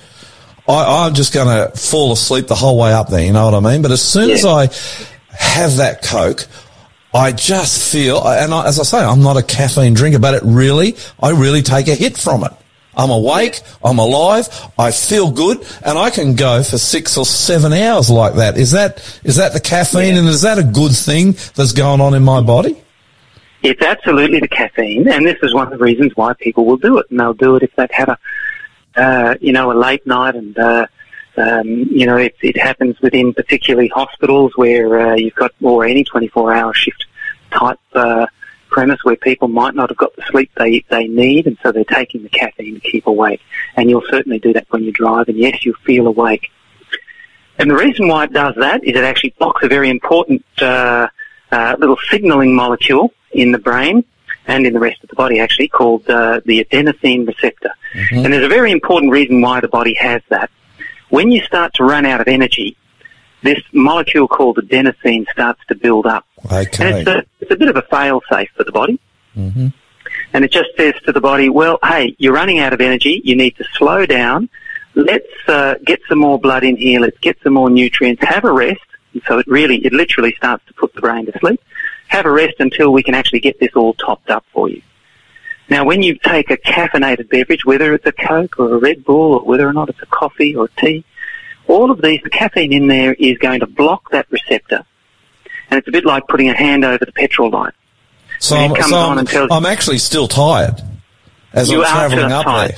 I, I'm just going to fall asleep the whole way up there. You know what I mean? But as soon as I have that Coke, I just feel, and I, as I say, I'm not a caffeine drinker, but it really, I really take a hit from it. I'm awake, I'm alive, I feel good, and I can go for six or seven hours like that. Is that, is that the caffeine and is that a good thing that's going on in my body? It's absolutely the caffeine, and this is one of the reasons why people will do it. And they'll do it if they've had a, uh, you know, a late night, and uh, um, you know, it, it happens within particularly hospitals where uh, you've got or any 24-hour shift type uh, premise where people might not have got the sleep they they need, and so they're taking the caffeine to keep awake. And you'll certainly do that when you drive, and yes, you feel awake. And the reason why it does that is it actually blocks a very important uh, uh, little signaling molecule in the brain and in the rest of the body actually called uh, the adenosine receptor. And there's a very important reason why the body has that. When you start to run out of energy, this molecule called adenosine starts to build up. And it's a, it's a bit of a fail-safe for the body. And it just says to the body, well, hey, you're running out of energy. You need to slow down. Let's uh, get some more blood in here. Let's get some more nutrients. Have a rest. And so it really, it literally starts to put the brain to sleep. Have a rest until we can actually get this all topped up for you. Now, when you take a caffeinated beverage, whether it's a Coke or a Red Bull or whether or not it's a coffee or a tea, all of these, the caffeine in there is going to block that receptor. And it's a bit like putting a hand over the petrol light. So, I'm, comes so on I'm, and tells- I'm actually still tired as I'm travelling up tired.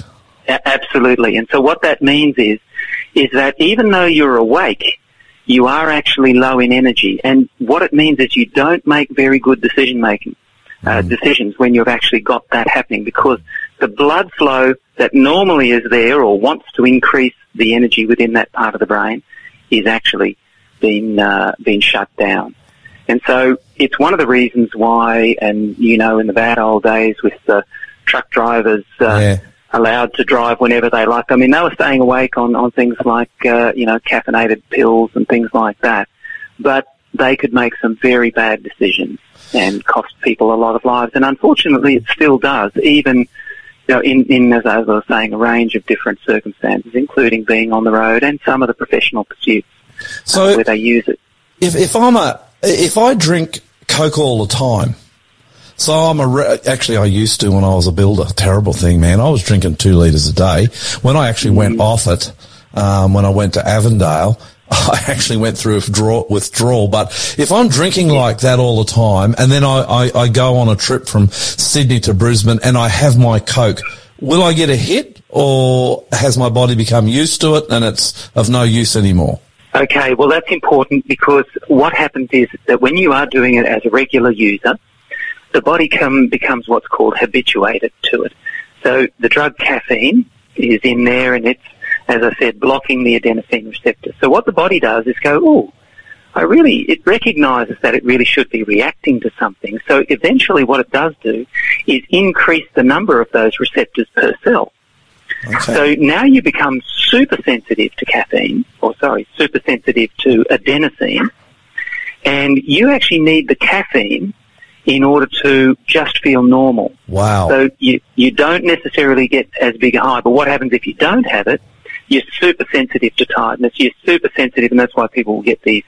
there. Absolutely. And so what that means is, is that even though you're awake, you are actually low in energy. And what it means is you don't make very good decision making, uh, decisions when you've actually got that happening because the blood flow that normally is there or wants to increase the energy within that part of the brain is actually been, uh, been shut down. And so it's one of the reasons why, and you know, in the bad old days with the truck drivers uh, Yeah. Allowed to drive whenever they like. I mean, they were staying awake on, on things like, uh, you know, caffeinated pills and things like that. But they could make some very bad decisions and cost people a lot of lives. And unfortunately, it still does, even, you know, in, in as I was saying, a range of different circumstances, including being on the road and some of the professional pursuits So where they use it. if, if I'm a, if I drink Coke all the time, so I'm a, re- actually I used to when I was a builder, terrible thing, man. I was drinking two litres a day. When I actually went off it, um, when I went to Avondale, I actually went through withdrawal, withdrawal. But if I'm drinking like that all the time and then I, I, I go on a trip from Sydney to Brisbane and I have my Coke, will I get a hit or has my body become used to it and it's of no use anymore? Okay, well that's important because what happens is that when you are doing it as a regular user, the body come, becomes what's called habituated to it. So the drug caffeine is in there and it's, as I said, blocking the adenosine receptor. So what the body does is go, oh, I really, it recognizes that it really should be reacting to something. So eventually what it does do is increase the number of those receptors per cell. Okay. So now you become super sensitive to caffeine, or sorry, super sensitive to adenosine, And you actually need the caffeine in order to just feel normal. Wow. So you, you don't necessarily get as big a high. But what happens if you don't have it? You're super sensitive to tiredness. You're super sensitive, and that's why people will get these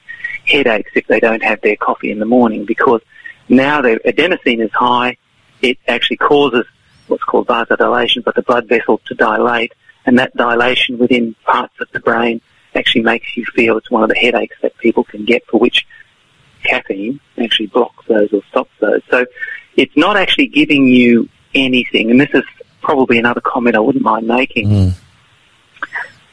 headaches if they don't have their coffee in the morning because now their adenosine is high. It actually causes what's called vasodilation, but the blood vessels to dilate, and that dilation within parts of the brain actually makes you feel it's one of the headaches that people can get for which caffeine actually blocks those or stops those. So it's not actually giving you anything, and this is probably another comment I wouldn't mind making. Hmm.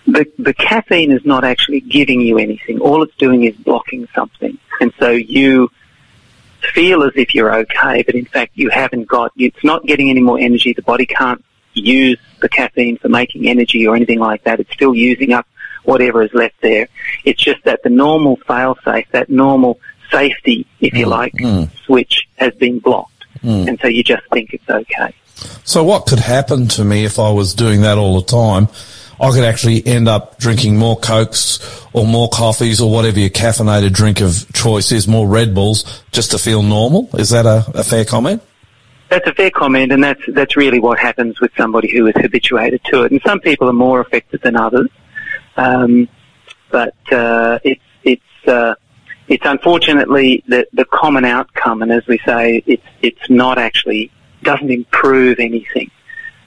The, the caffeine is not actually giving you anything. All it's doing is blocking something. And so you feel as if you're okay, but in fact you haven't got, it's not getting any more energy. The body can't use the caffeine for making energy or anything like that. It's still using up whatever is left there. It's just that the normal fail-safe, that normal safety, if you like, switch has been blocked. And so you just think it's okay. So what could happen to me if I was doing that all the time? I could actually end up drinking more Cokes or more coffees or whatever your caffeinated drink of choice is, more Red Bulls, just to feel normal. Is that a, a fair comment? That's a fair comment, and that's that's really what happens with somebody who is habituated to it. And some people are more affected than others, um, but uh, it's it's uh, it's unfortunately the the common outcome. And as we say, it's it's not actually doesn't improve anything.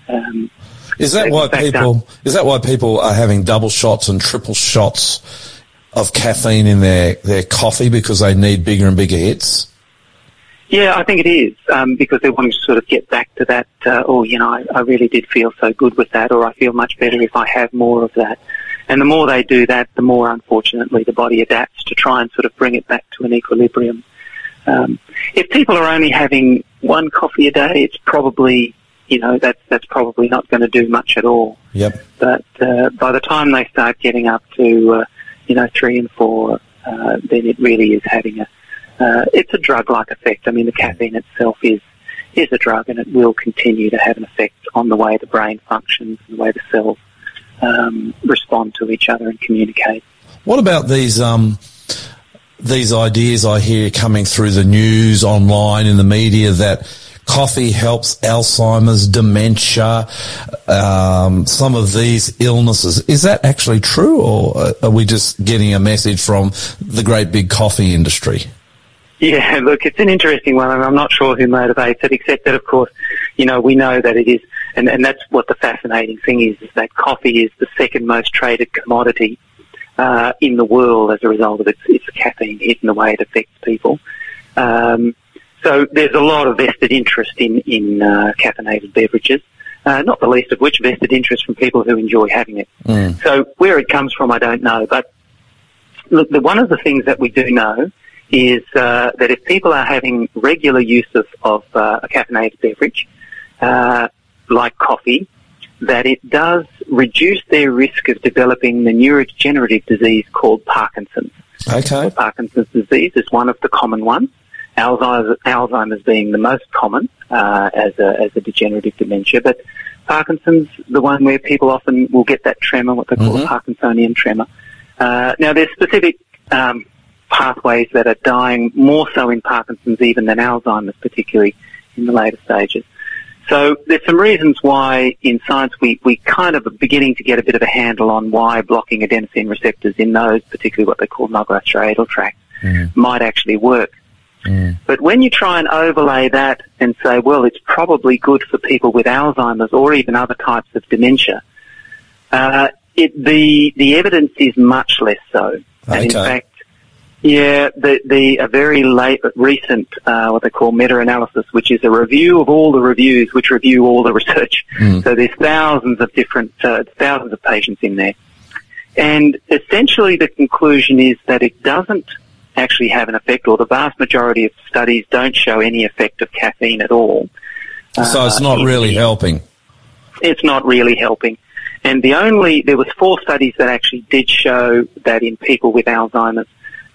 Um, Is that why people? Is that why people are having double shots and triple shots of caffeine in their their coffee because they need bigger and bigger hits? Yeah, I think it is um, because they want to sort of get back to that. Uh, oh, you know, I, I really did feel so good with that, or I feel much better if I have more of that. And the more they do that, the more unfortunately the body adapts to try and sort of bring it back to an equilibrium. Um, if people are only having one coffee a day, it's probably you know that's that's probably not going to do much at all. Yep. But uh, by the time they start getting up to uh, you know three and four, uh, then it really is having a uh, it's a drug-like effect. I mean, the caffeine itself is is a drug, and it will continue to have an effect on the way the brain functions and the way the cells um, respond to each other and communicate. What about these um, these ideas I hear coming through the news, online, in the media that coffee helps Alzheimer's, dementia, um, some of these illnesses? Is that actually true, or are we just getting a message from the great big coffee industry? Yeah, look, it's an interesting one, and I'm not sure who motivates it, except that, of course, you know, we know that it is, and, and that's what the fascinating thing is, is that coffee is the second most traded commodity uh, in the world as a result of its, its caffeine hit and the way it affects people. Um, so there's a lot of vested interest in, in uh, caffeinated beverages, uh, not the least of which vested interest from people who enjoy having it. So where it comes from, I don't know, but look, the, one of the things that we do know is uh, that if people are having regular use of, of uh, a caffeinated beverage, uh, like coffee, that it does reduce their risk of developing the neurodegenerative disease called Parkinson's. Okay. Parkinson's disease is one of the common ones. Alzheimer's, Alzheimer's being the most common uh, as a as a degenerative dementia, but Parkinson's the one where people often will get that tremor, what they call a Parkinsonian tremor. Uh, now, there's specific um, pathways that are dying more so in Parkinson's even than Alzheimer's, particularly in the later stages. So there's some reasons why in science we, we kind of are beginning to get a bit of a handle on why blocking adenosine receptors in those, particularly what they call nigrostriatal tracts, might actually work. But when you try and overlay that and say, well, it's probably good for people with Alzheimer's or even other types of dementia, uh, it, the the evidence is much less so. And in fact, yeah, the the a very late recent uh, what they call meta-analysis, which is a review of all the reviews, which review all the research. So there's thousands of different uh, thousands of patients in there, and essentially the conclusion is that it doesn't actually have an effect, or the vast majority of studies don't show any effect of caffeine at all. So it's Uh, not really helping. it's not really helping. And the only there was four studies that actually did show that in people with Alzheimer's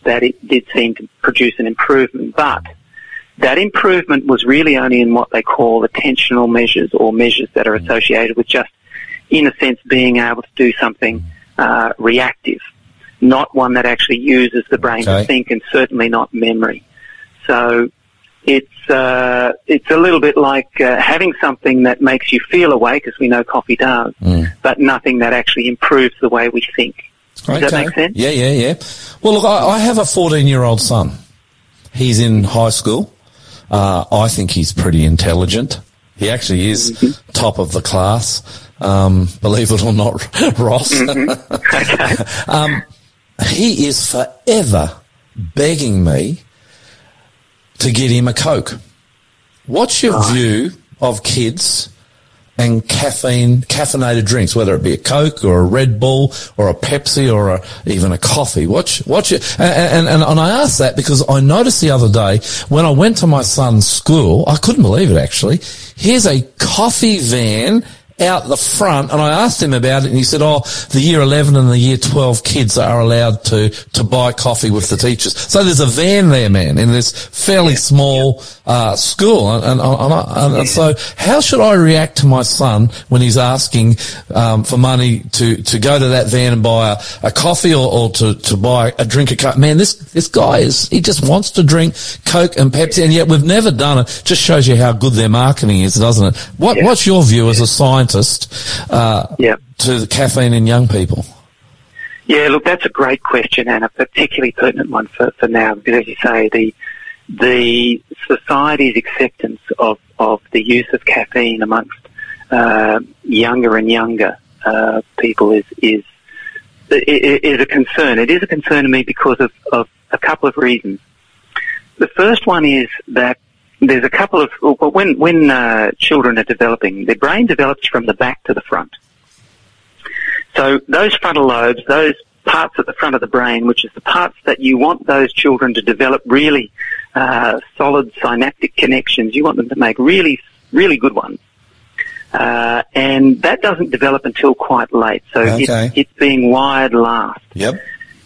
that it did seem to produce an improvement, but that improvement was really only in what they call attentional measures or measures that are associated with just, in a sense, being able to do something uh, reactive. not one that actually uses the brain Okay. to think, and certainly not memory. So it's uh, it's a little bit like uh, having something that makes you feel awake, as we know coffee does, Mm. but nothing that actually improves the way we think. Does that make sense? Yeah, yeah, yeah. Well, look, I, I have a 14 year old son. He's in high school. Uh, I think he's pretty intelligent. He actually is Mm-hmm. top of the class. Um, believe it or not, Ross. Mm-hmm. um, he is forever begging me to get him a Coke. What's your view of kids and caffeine, caffeinated drinks, whether it be a Coke or a Red Bull or a Pepsi or a, even a coffee? What's, what's your, and, and, and I asked that because I noticed the other day when I went to my son's school, I couldn't believe it actually. Here's a coffee van out the front and I asked him about it and he said, oh, the year 11 and the year 12 kids are allowed to, to buy coffee with the teachers. So there's a van there, man, in this fairly small, uh, school. And, and, and, and, and so how should I react to my son when he's asking, um, for money to, to go to that van and buy a, a coffee or, or to, to buy a drink of Coke? Man, this, this guy is, he just wants to drink Coke and Pepsi and yet we've never done it. Just shows you how good their marketing is, doesn't it? What, what's your view as a scientist, uh, Yeah. to the caffeine in young people? Yeah, look, that's a great question and a particularly pertinent one for, for now because, as you say, the the society's acceptance of, of the use of caffeine amongst uh, younger and younger uh, people is is is a concern. It is a concern to me because of, of a couple of reasons. The first one is that there's a couple of well, when when uh, children are developing, their brain develops from the back to the front. So those frontal lobes, those parts at the front of the brain, which is the parts that you want those children to develop really uh, solid synaptic connections. You want them to make really, really good ones. Uh, and that doesn't develop until quite late. So Okay. it's, it's being wired last. Yep.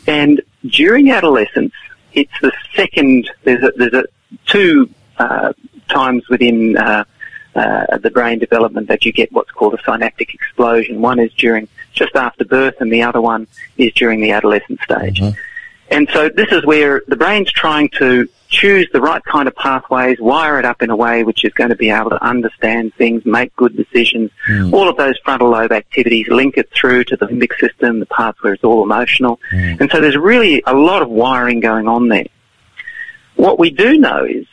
And during adolescence, it's the second. There's a, there's a two times within uh, uh, the brain development that you get what's called a synaptic explosion. One is during just after birth, and the other one is during the adolescent stage. And so this is where the brain's trying to choose the right kind of pathways, wire it up in a way which is going to be able to understand things, make good decisions, all of those frontal lobe activities, link it through to the limbic system, the parts where it's all emotional. And so there's really a lot of wiring going on there. What we do know is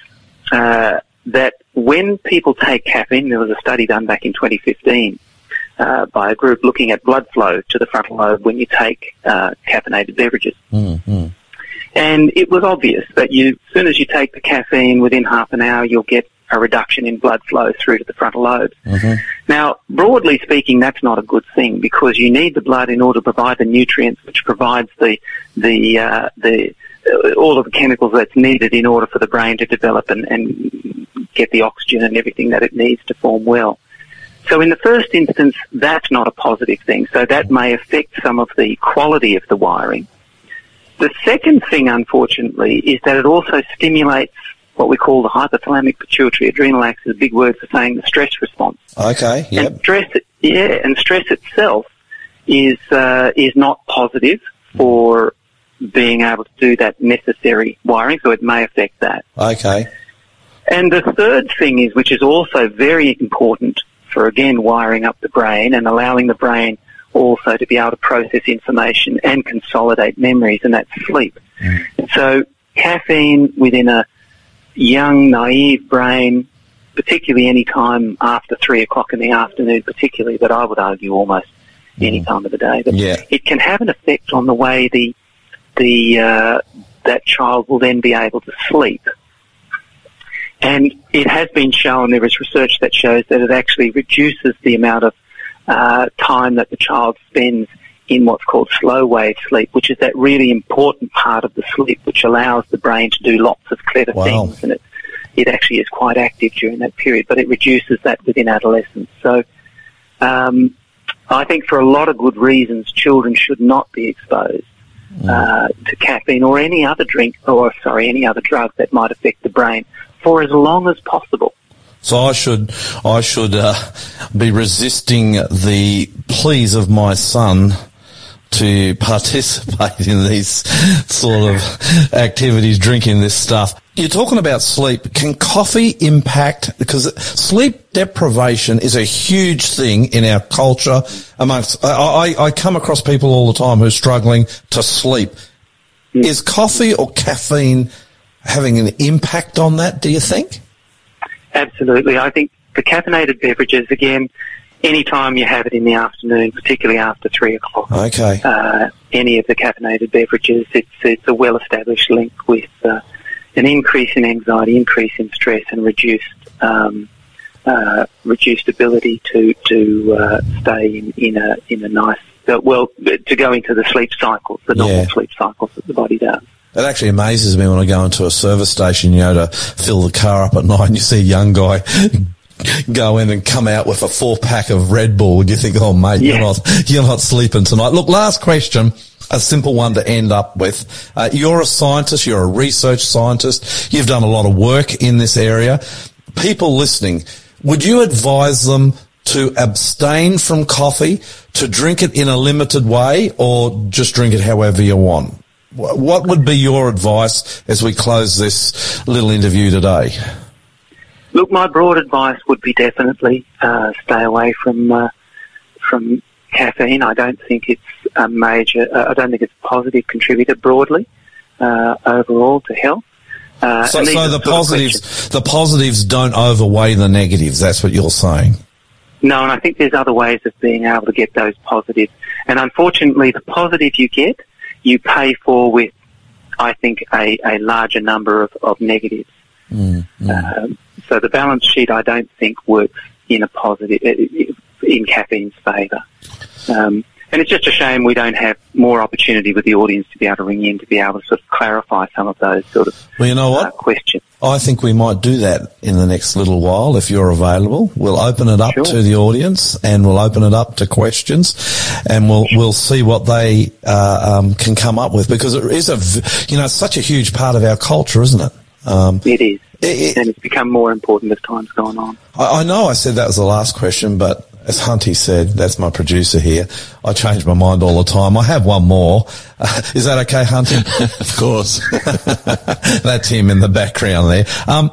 uh, that when people take caffeine, there was a study done back in 2015 uh, by a group looking at blood flow to the frontal lobe when you take uh, caffeinated beverages. And it was obvious that you, as soon as you take the caffeine, within half an hour, you'll get a reduction in blood flow through to the frontal lobes. Now, broadly speaking, that's not a good thing because you need the blood in order to provide the nutrients, which provides the the uh, the all of the chemicals that's needed in order for the brain to develop and, and get the oxygen and everything that it needs to form well. So in the first instance, that's not a positive thing. So that may affect some of the quality of the wiring. The second thing, unfortunately, is that it also stimulates what we call the hypothalamic pituitary adrenal axis, a big word for saying the stress response. Okay. And stress, yeah, and stress itself is uh, is not positive for being able to do that necessary wiring, so it may affect that. Okay. And the third thing is, which is also very important for again wiring up the brain and allowing the brain also to be able to process information and consolidate memories, and that's sleep. And so caffeine within a young, naive brain, particularly any time after three o'clock in the afternoon, particularly, but I would argue almost any mm. time of the day, but Yeah. it can have an effect on the way the the uh, that child will then be able to sleep. And it has been shown, there is research that shows that it actually reduces the amount of uh, time that the child spends in what's called slow wave sleep, which is that really important part of the sleep which allows the brain to do lots of clever Wow. things. And it, it actually is quite active during that period, but it reduces that within adolescence. So um, I think for a lot of good reasons, children should not be exposed uh, to caffeine or any other drink, or sorry, any other drug that might affect the brain for as long as possible. So I should, I should uh, be resisting the pleas of my son to participate in these sort of activities, drinking this stuff. You're talking about sleep. Can coffee impact, because sleep deprivation is a huge thing in our culture amongst, I, I, I come across people all the time who are struggling to sleep. Is coffee or caffeine having an impact on that, do you think? Absolutely. I think the caffeinated beverages, again, any time you have it in the afternoon, particularly after three o'clock, Okay. uh, any of the caffeinated beverages, it's, it's a well-established link with uh, an increase in anxiety, increase in stress, and reduced um, uh, reduced ability to to uh, stay in, in a in a nice uh, well to go into the sleep cycles, the normal Yeah. sleep cycles that the body does. It actually amazes me when I go into a service station, you know, to fill the car up at night and you see a young guy go in and come out with a four pack of Red Bull and you think, oh mate, you're not, you're not sleeping tonight. Look, last question. A simple one to end up with. Uh, you're a scientist. You're a research scientist. You've done a lot of work in this area. People listening, would you advise them to abstain from coffee, to drink it in a limited way, or just drink it however you want? What would be your advice as we close this little interview today? Look, my broad advice would be definitely uh, stay away from uh, from caffeine. I don't think it's a major. Uh, I don't think it's a positive contributor broadly uh, overall to health. Uh, So, so the sort of questions- positives, the positives don't overweigh the negatives. That's what you're saying. No, and I think there's other ways of being able to get those positives. And unfortunately, the positive you get, you pay for with, I think, a, a larger number of, of negatives. Um, so the balance sheet, I don't think works in a positive, uh, in caffeine's favour. Um, and it's just a shame we don't have more opportunity with the audience to be able to ring in to be able to sort of clarify some of those sort of Well, you know uh, what? questions. I think we might do that in the next little while if you're available. We'll open it up Sure. to the audience and we'll open it up to questions and we'll we'll see what they uh, um, can come up with because it is a you know it's such a huge part of our culture, isn't it? Um, It is. It- it- and it's become more important as time's gone on. I, I know I said that was the last question, but as Hunty said, that's my producer here. I change my mind all the time. I have one more. Uh, is that okay, Hunty? Of course. That's him in the background there. Um,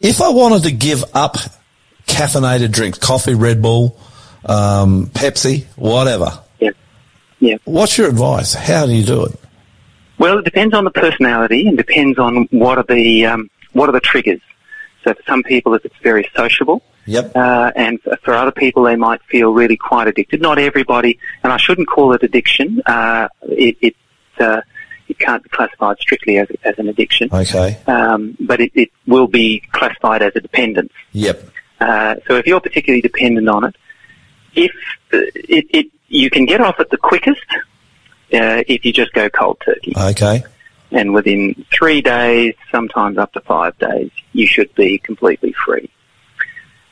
if I wanted to give up caffeinated drinks, coffee, Red Bull, um, Pepsi, whatever, Yeah. Yeah. what's your advice? How do you do it? Well, it depends on the personality and depends on what are the um, what are the triggers. So for some people, it's very sociable, Yep. uh, and for other people, they might feel really quite addicted. Not everybody, and I shouldn't call it addiction. Uh, it it, uh, it can't be classified strictly as, as an addiction, Okay. um, but it, it will be classified as a dependence. Yep. Uh, so if you're particularly dependent on it, if it, it you can get off it the quickest uh, if you just go cold turkey Okay. And within three days, sometimes up to five days, you should be completely free.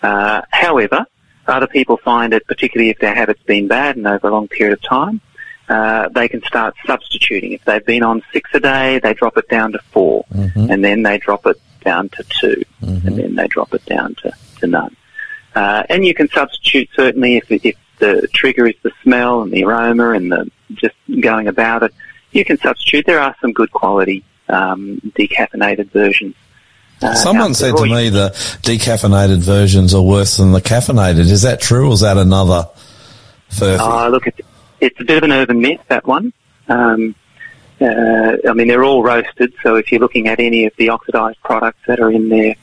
Uh, however, other people find it, particularly if their habit's been bad and over a long period of time, uh, they can start substituting. If they've been on six a day, they drop it down to 4 and then they drop it down to 2 and then they drop it down to, to none. Uh, and you can substitute certainly if, if the trigger is the smell and the aroma and the just going about it. You can substitute. There are some good quality um, decaffeinated versions. Uh, Someone said to me the decaffeinated versions are worse than the caffeinated. Is that true or is that another furphy? Uh, look, it's, it's a bit of an urban myth, that one. Um, uh, I mean, they're all roasted, so if you're looking at any of the oxidized products that are in there,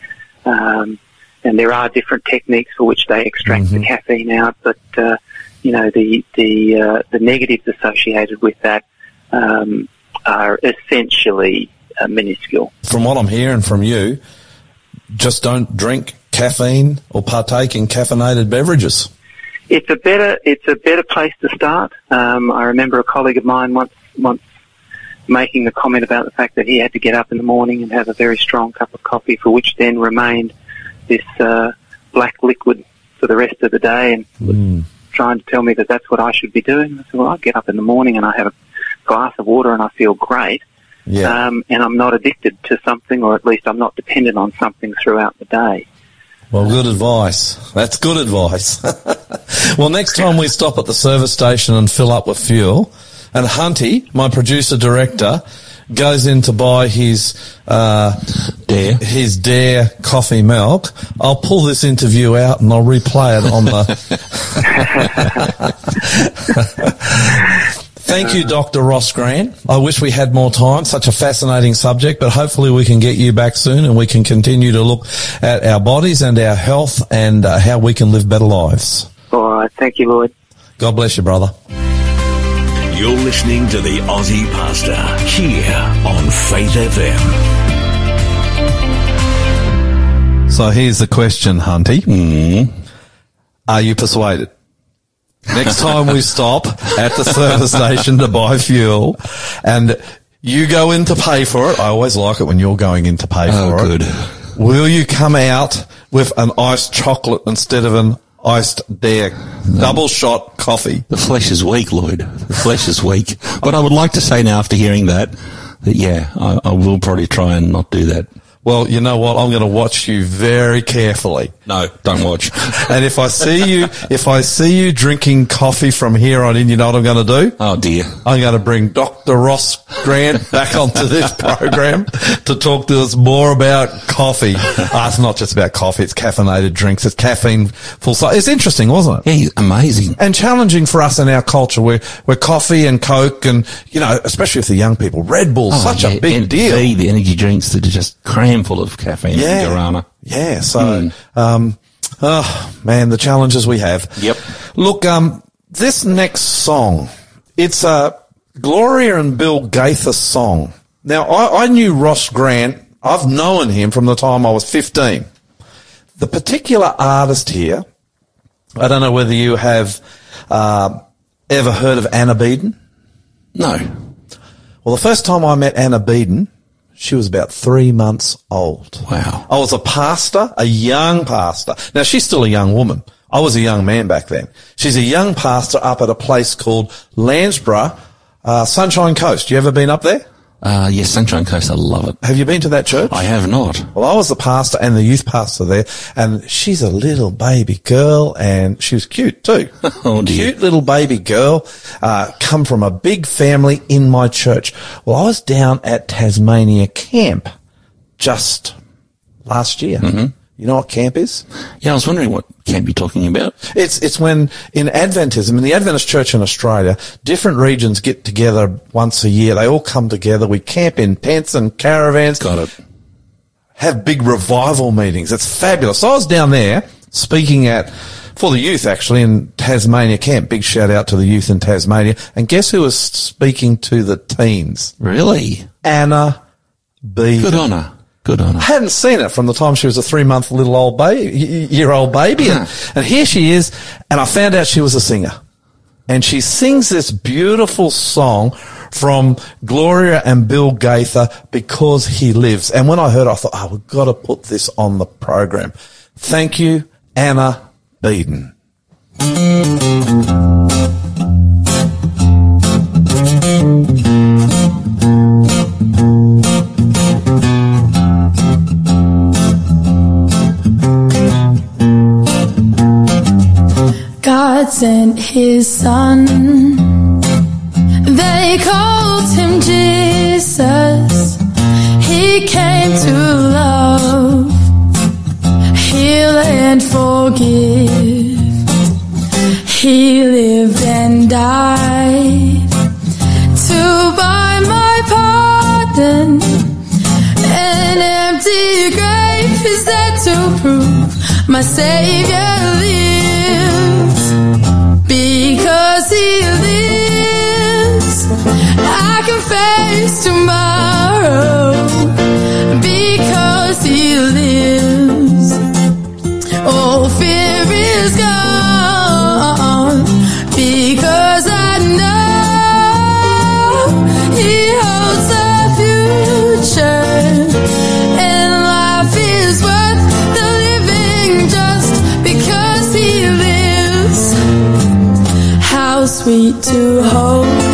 um, and there are different techniques for which they extract the caffeine out, but, uh, you know, the, the, uh, the negatives associated with that um, are essentially uh, minuscule. from what I'm hearing from you, just don't drink caffeine or partake in caffeinated beverages. It's a better it's a better place to start. Um, I remember a colleague of mine once once making the comment about the fact that he had to get up in the morning and have a very strong cup of coffee, for which then remained this uh, black liquid for the rest of the day, and was trying to tell me that that's what I should be doing. I said, well, I get up in the morning and I have a glass of water and I feel great, Yeah. um, and I'm not addicted to something, or at least I'm not dependent on something throughout the day. Well, good advice. That's good advice. well, next time we stop at the service station and fill up with fuel, and Hunty, my producer director, goes in to buy his uh, Dare. his Dare coffee milk, I'll pull this interview out and I'll replay it on the. Thank you, Dr. Ross Grant. I wish we had more time. Such a fascinating subject, but hopefully we can get you back soon and we can continue to look at our bodies and our health and uh, how we can live better lives. All right. Thank you, Lloyd. God bless you, brother. You're listening to the Aussie Pastor here on Faith FM. So here's the question, Hunty. Mm. Are you persuaded? Next time we stop at the service station to buy fuel and you go in to pay for it, I always like it when you're going in to pay Oh, for good. it. Will you come out with an iced chocolate instead of an iced dare double shot coffee? The flesh is weak, Lloyd. The flesh is weak. But I would like to say now, after hearing that, that yeah, I, I will probably try and not do that. Well, you know what? I'm going to watch you very carefully. No, don't watch. And if I see you, if I see you drinking coffee from here on in, you know what I'm going to do? Oh dear. I'm going to bring Dr. Ross Grant back onto this program to talk to us more about coffee. Ah, it's not just about coffee. It's caffeinated drinks. It's caffeine full. So it's interesting, wasn't it? Yeah, amazing. And challenging for us in our culture where, where coffee and Coke and, you know, especially with the young people, Red Bull's such Oh, yeah, a big deal. The, the energy drinks that are just cram full of caffeine Yeah. and guarana. Yeah. So, um, oh man, the challenges we have. Yep. Look, um, this next song, it's a Gloria and Bill Gaither song. Now, I, I knew Ross Grant. I've known him from the time I was 15. The particular artist here, I don't know whether you have, uh, ever heard of Anna Beeden. No. Well, the first time I met Anna Beeden, she was about three months old. Wow. I was a pastor, a young pastor. Now she's still a young woman. I was a young man back then. She's a young pastor up at a place called Landsborough, uh, Sunshine Coast. You ever been up there? Uh, yes, Sunshine Coast. I love it. Have you been to that church? I have not. Well, I was the pastor and the youth pastor there, and she's a little baby girl, and she was cute too. Oh, dear. Cute little baby girl, uh, come from a big family in my church. Well, I was down at Tasmania camp just last year. Mm-hmm. You know what camp is? Yeah, I was wondering what camp you're talking about. It's it's when in Adventism, in the Adventist Church in Australia, different regions get together once a year. They all come together. We camp in tents and caravans. Got it. have big revival meetings. It's fabulous. So I was down there speaking at, for the youth actually in Tasmania camp. Big shout out to the youth in Tasmania. And guess who was speaking to the teens? Really? Anna B. Good on her. Good on I her. hadn't seen it from the time she was a three month little old baby, year old baby. And, uh-huh. and here she is. And I found out she was a singer. And she sings this beautiful song from Gloria and Bill Gaither, Because He Lives. And when I heard it, I thought, oh, we've got to put this on the program. Thank you, Anna Beeden. God sent his son. They called him Jesus. He came to love, heal and forgive. He lived and died to buy my pardon. An empty grave is there to prove my Savior lives. Can face tomorrow. Because He lives, all fear is gone. Because I know He holds the future. And life is worth the living just because he lives. How sweet to hold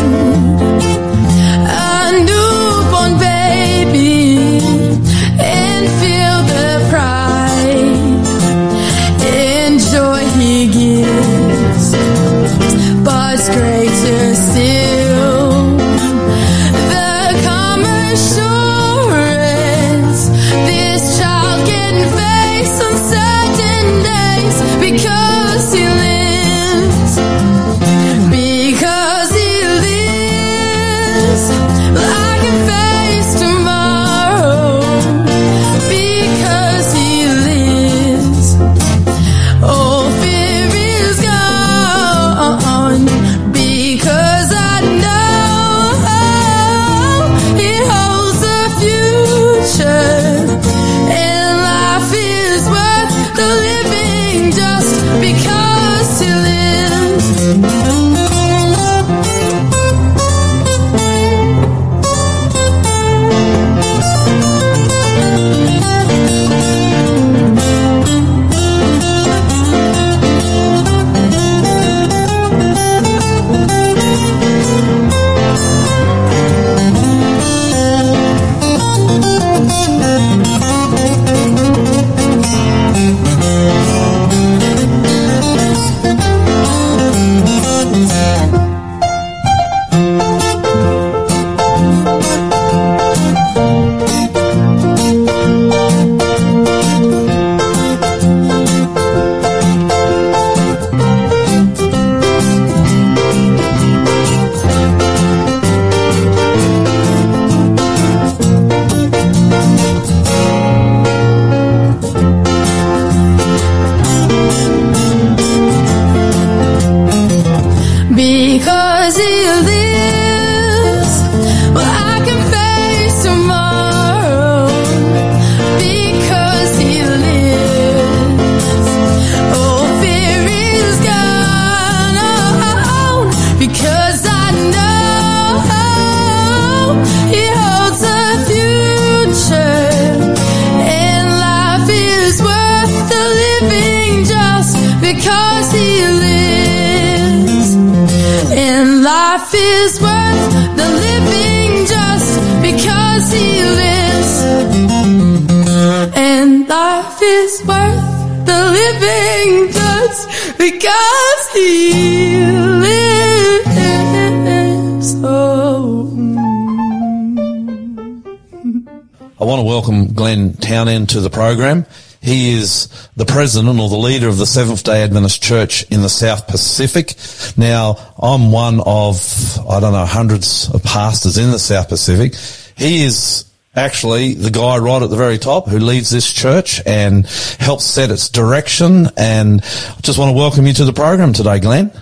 program. He is the president or the leader of the Seventh day Adventist Church in the South Pacific. Now, I'm one of, I don't know, hundreds of pastors in the South Pacific. He is actually the guy right at the very top who leads this church and helps set its direction. And I just want to welcome you to the program today, Glenn.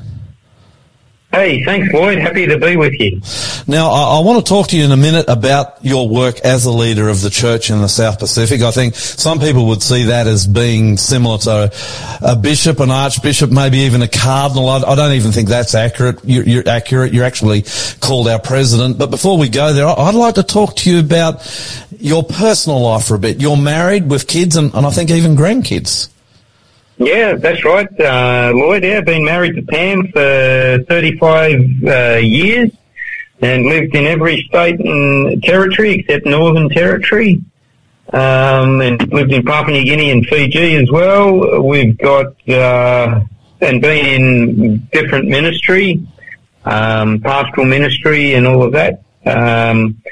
Hey, thanks, Lloyd. Happy to be with you. Now, I, I, want to talk to you in a minute about your work as a leader of the church in the South Pacific. I think some people would see that as being similar to a bishop, an archbishop, maybe even a cardinal. I, I don't even think that's accurate. You're, you're, accurate. You're actually called our president. But before we go there, I'd like to talk to you about your personal life for a bit. You're married with kids and, and I think even grandkids. Yeah, that's right, uh, Lloyd. Yeah, been married to Pam for 35 uh, years and lived in every state and territory except Northern Territory. Um, and lived in Papua New Guinea and Fiji as well. We've got, uh, and been in different ministry, um, pastoral ministry and all of that. Um,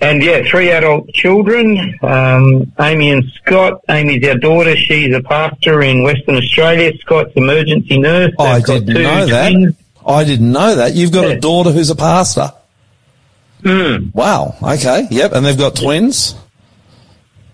and yeah, three adult children, um, Amy and Scott. Amy's our daughter. She's a pastor in Western Australia. Scott's emergency nurse. Oh, I didn't know twins. that. I didn't know that. You've got a daughter who's a pastor. Mm. Wow. Okay. Yep. And they've got twins.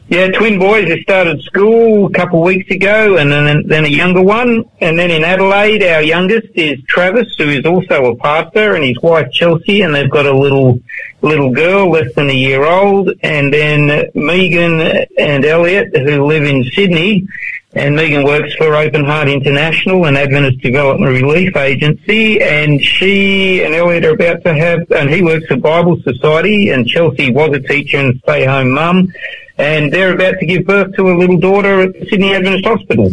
Yeah, twin boys have started school a couple of weeks ago, and then then a younger one. And then in Adelaide, our youngest is Travis, who is also a pastor, and his wife Chelsea, and they've got a little little girl less than a year old. And then Megan and Elliot, who live in Sydney, and Megan works for Open Heart International, an Adventist Development Relief Agency, and she and Elliot are about to have, and he works for Bible Society, and Chelsea was a teacher and stay-home mum, and they're about to give birth to a little daughter at Sydney Adventist Hospital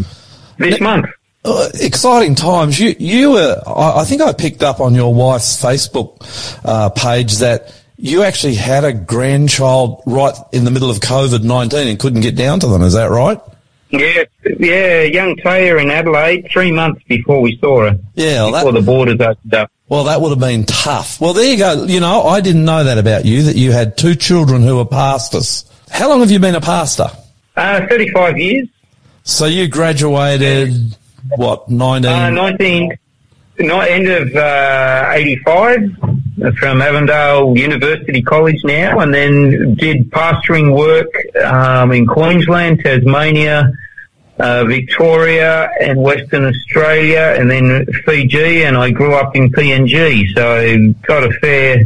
this month. Uh, exciting times. You, you were, I, I think I picked up on your wife's Facebook uh, page that you actually had a grandchild right in the middle of COVID 19 and couldn't get down to them. Is that right? Yeah, yeah, young Taya in Adelaide, three months before we saw her, Yeah. well, before that, the borders opened up. well, that would have been tough. Well, there you go. You know, I didn't know that about you, that you had two children who were pastors. How long have you been a pastor? Uh, 35 years. So you graduated, what, 19? Uh, 19, no, end of uh, 85 from Avondale University College now, and then did pastoring work um, in Queensland, Tasmania, uh, Victoria, and Western Australia, and then Fiji, and I grew up in PNG, so got a fair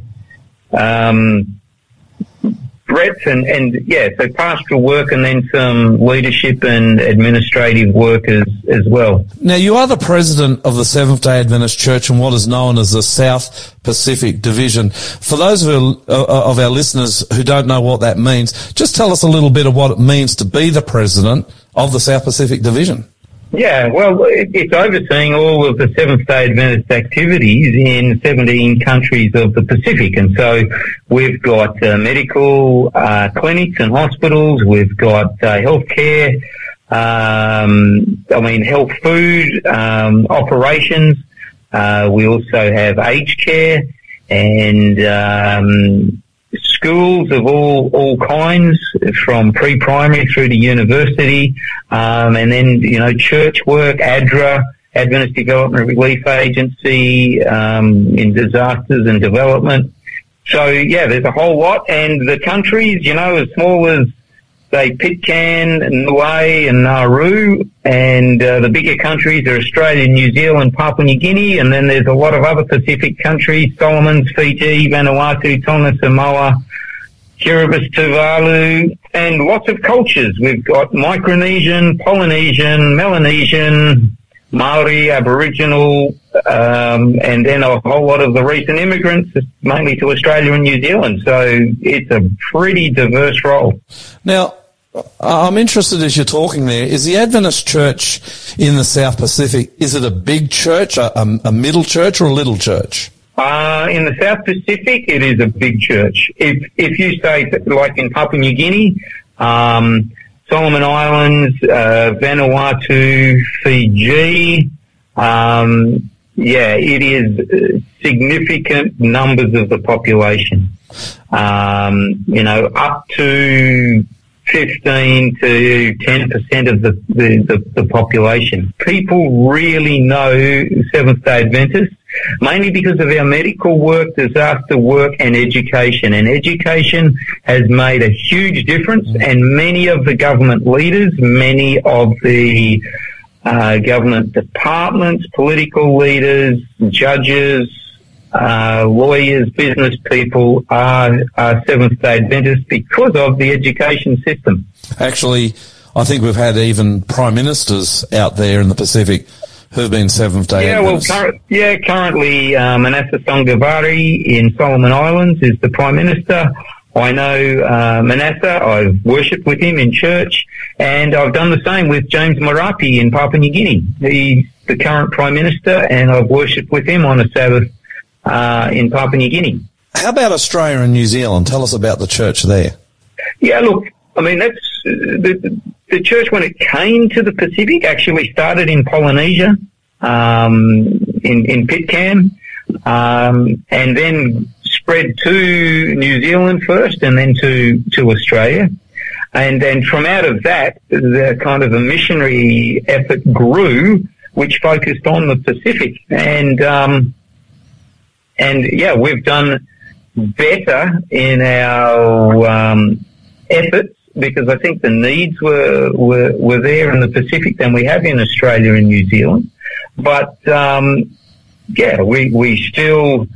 um, breadth and, and yeah, so pastoral work and then some leadership and administrative work as, as well. Now, you are the president of the Seventh day Adventist Church in what is known as the South Pacific Division. For those of uh, of our listeners who don't know what that means, just tell us a little bit of what it means to be the president of the South Pacific Division. Yeah, well, it's overseeing all of the Seventh Day Adventist activities in 17 countries of the Pacific. And so we've got uh, medical uh, clinics and hospitals, we've got uh, healthcare, um, I mean, health food um, operations. Uh, we also have aged care and um, schools of all all kinds, from pre-primary through to university, um, and then you know church work, ADRA, Adventist Development Relief Agency, um, in disasters and development. So yeah, there's a whole lot, and the countries, you know, as small as say Pitcairn, Niue, and Nauru, and uh, the bigger countries are Australia, New Zealand, Papua New Guinea, and then there's a lot of other Pacific countries, Solomons, Fiji, Vanuatu, Tonga, Samoa, Kiribati, Tuvalu, and lots of cultures. We've got Micronesian, Polynesian, Melanesian, Maori, Aboriginal, um, and then a whole lot of the recent immigrants, mainly to Australia and New Zealand. So it's a pretty diverse role. Now, I'm interested as you're talking there. Is the Adventist Church in the South Pacific, is it a big church, a, a, middle church, or a little church? Uh, in the South Pacific, it is a big church. If if you say like in Papua New Guinea, um, Solomon Islands, uh, Vanuatu, Fiji, um, yeah, it is significant numbers of the population. Um, you know, up to 15 to 10% of the, the, the, the population. People really know Seventh-day Adventists, mainly because of our medical work, disaster work and education. And education has made a huge difference and many of the government leaders, many of the uh, government departments, political leaders, judges, uh, lawyers, business people are, are Seventh day Adventists because of the education system. Actually, I think we've had even prime ministers out there in the Pacific who've been Seventh day Yeah, well, Adventists. cur- yeah, currently uh, Manasseh Sogavare in Solomon Islands is the Prime Minister. I know uh, Manasseh. I've worshipped with him in church, and I've done the same with James Marape in Papua New Guinea. He's the current Prime Minister, and I've worshipped with him on a Sabbath uh, in Papua New Guinea. How about Australia and New Zealand? Tell us about the church there. Yeah, look, I mean, that's the, the church when it came to the Pacific actually started in Polynesia, um, in, in Pitcairn, um, and then spread to New Zealand first and then to, to Australia. And then from out of that, the kind of a missionary effort grew, which focused on the Pacific. And, um, and yeah, we've done better in our um, efforts because I think the needs were, were were there in the Pacific than we have in Australia and New Zealand. But um, yeah, we we still,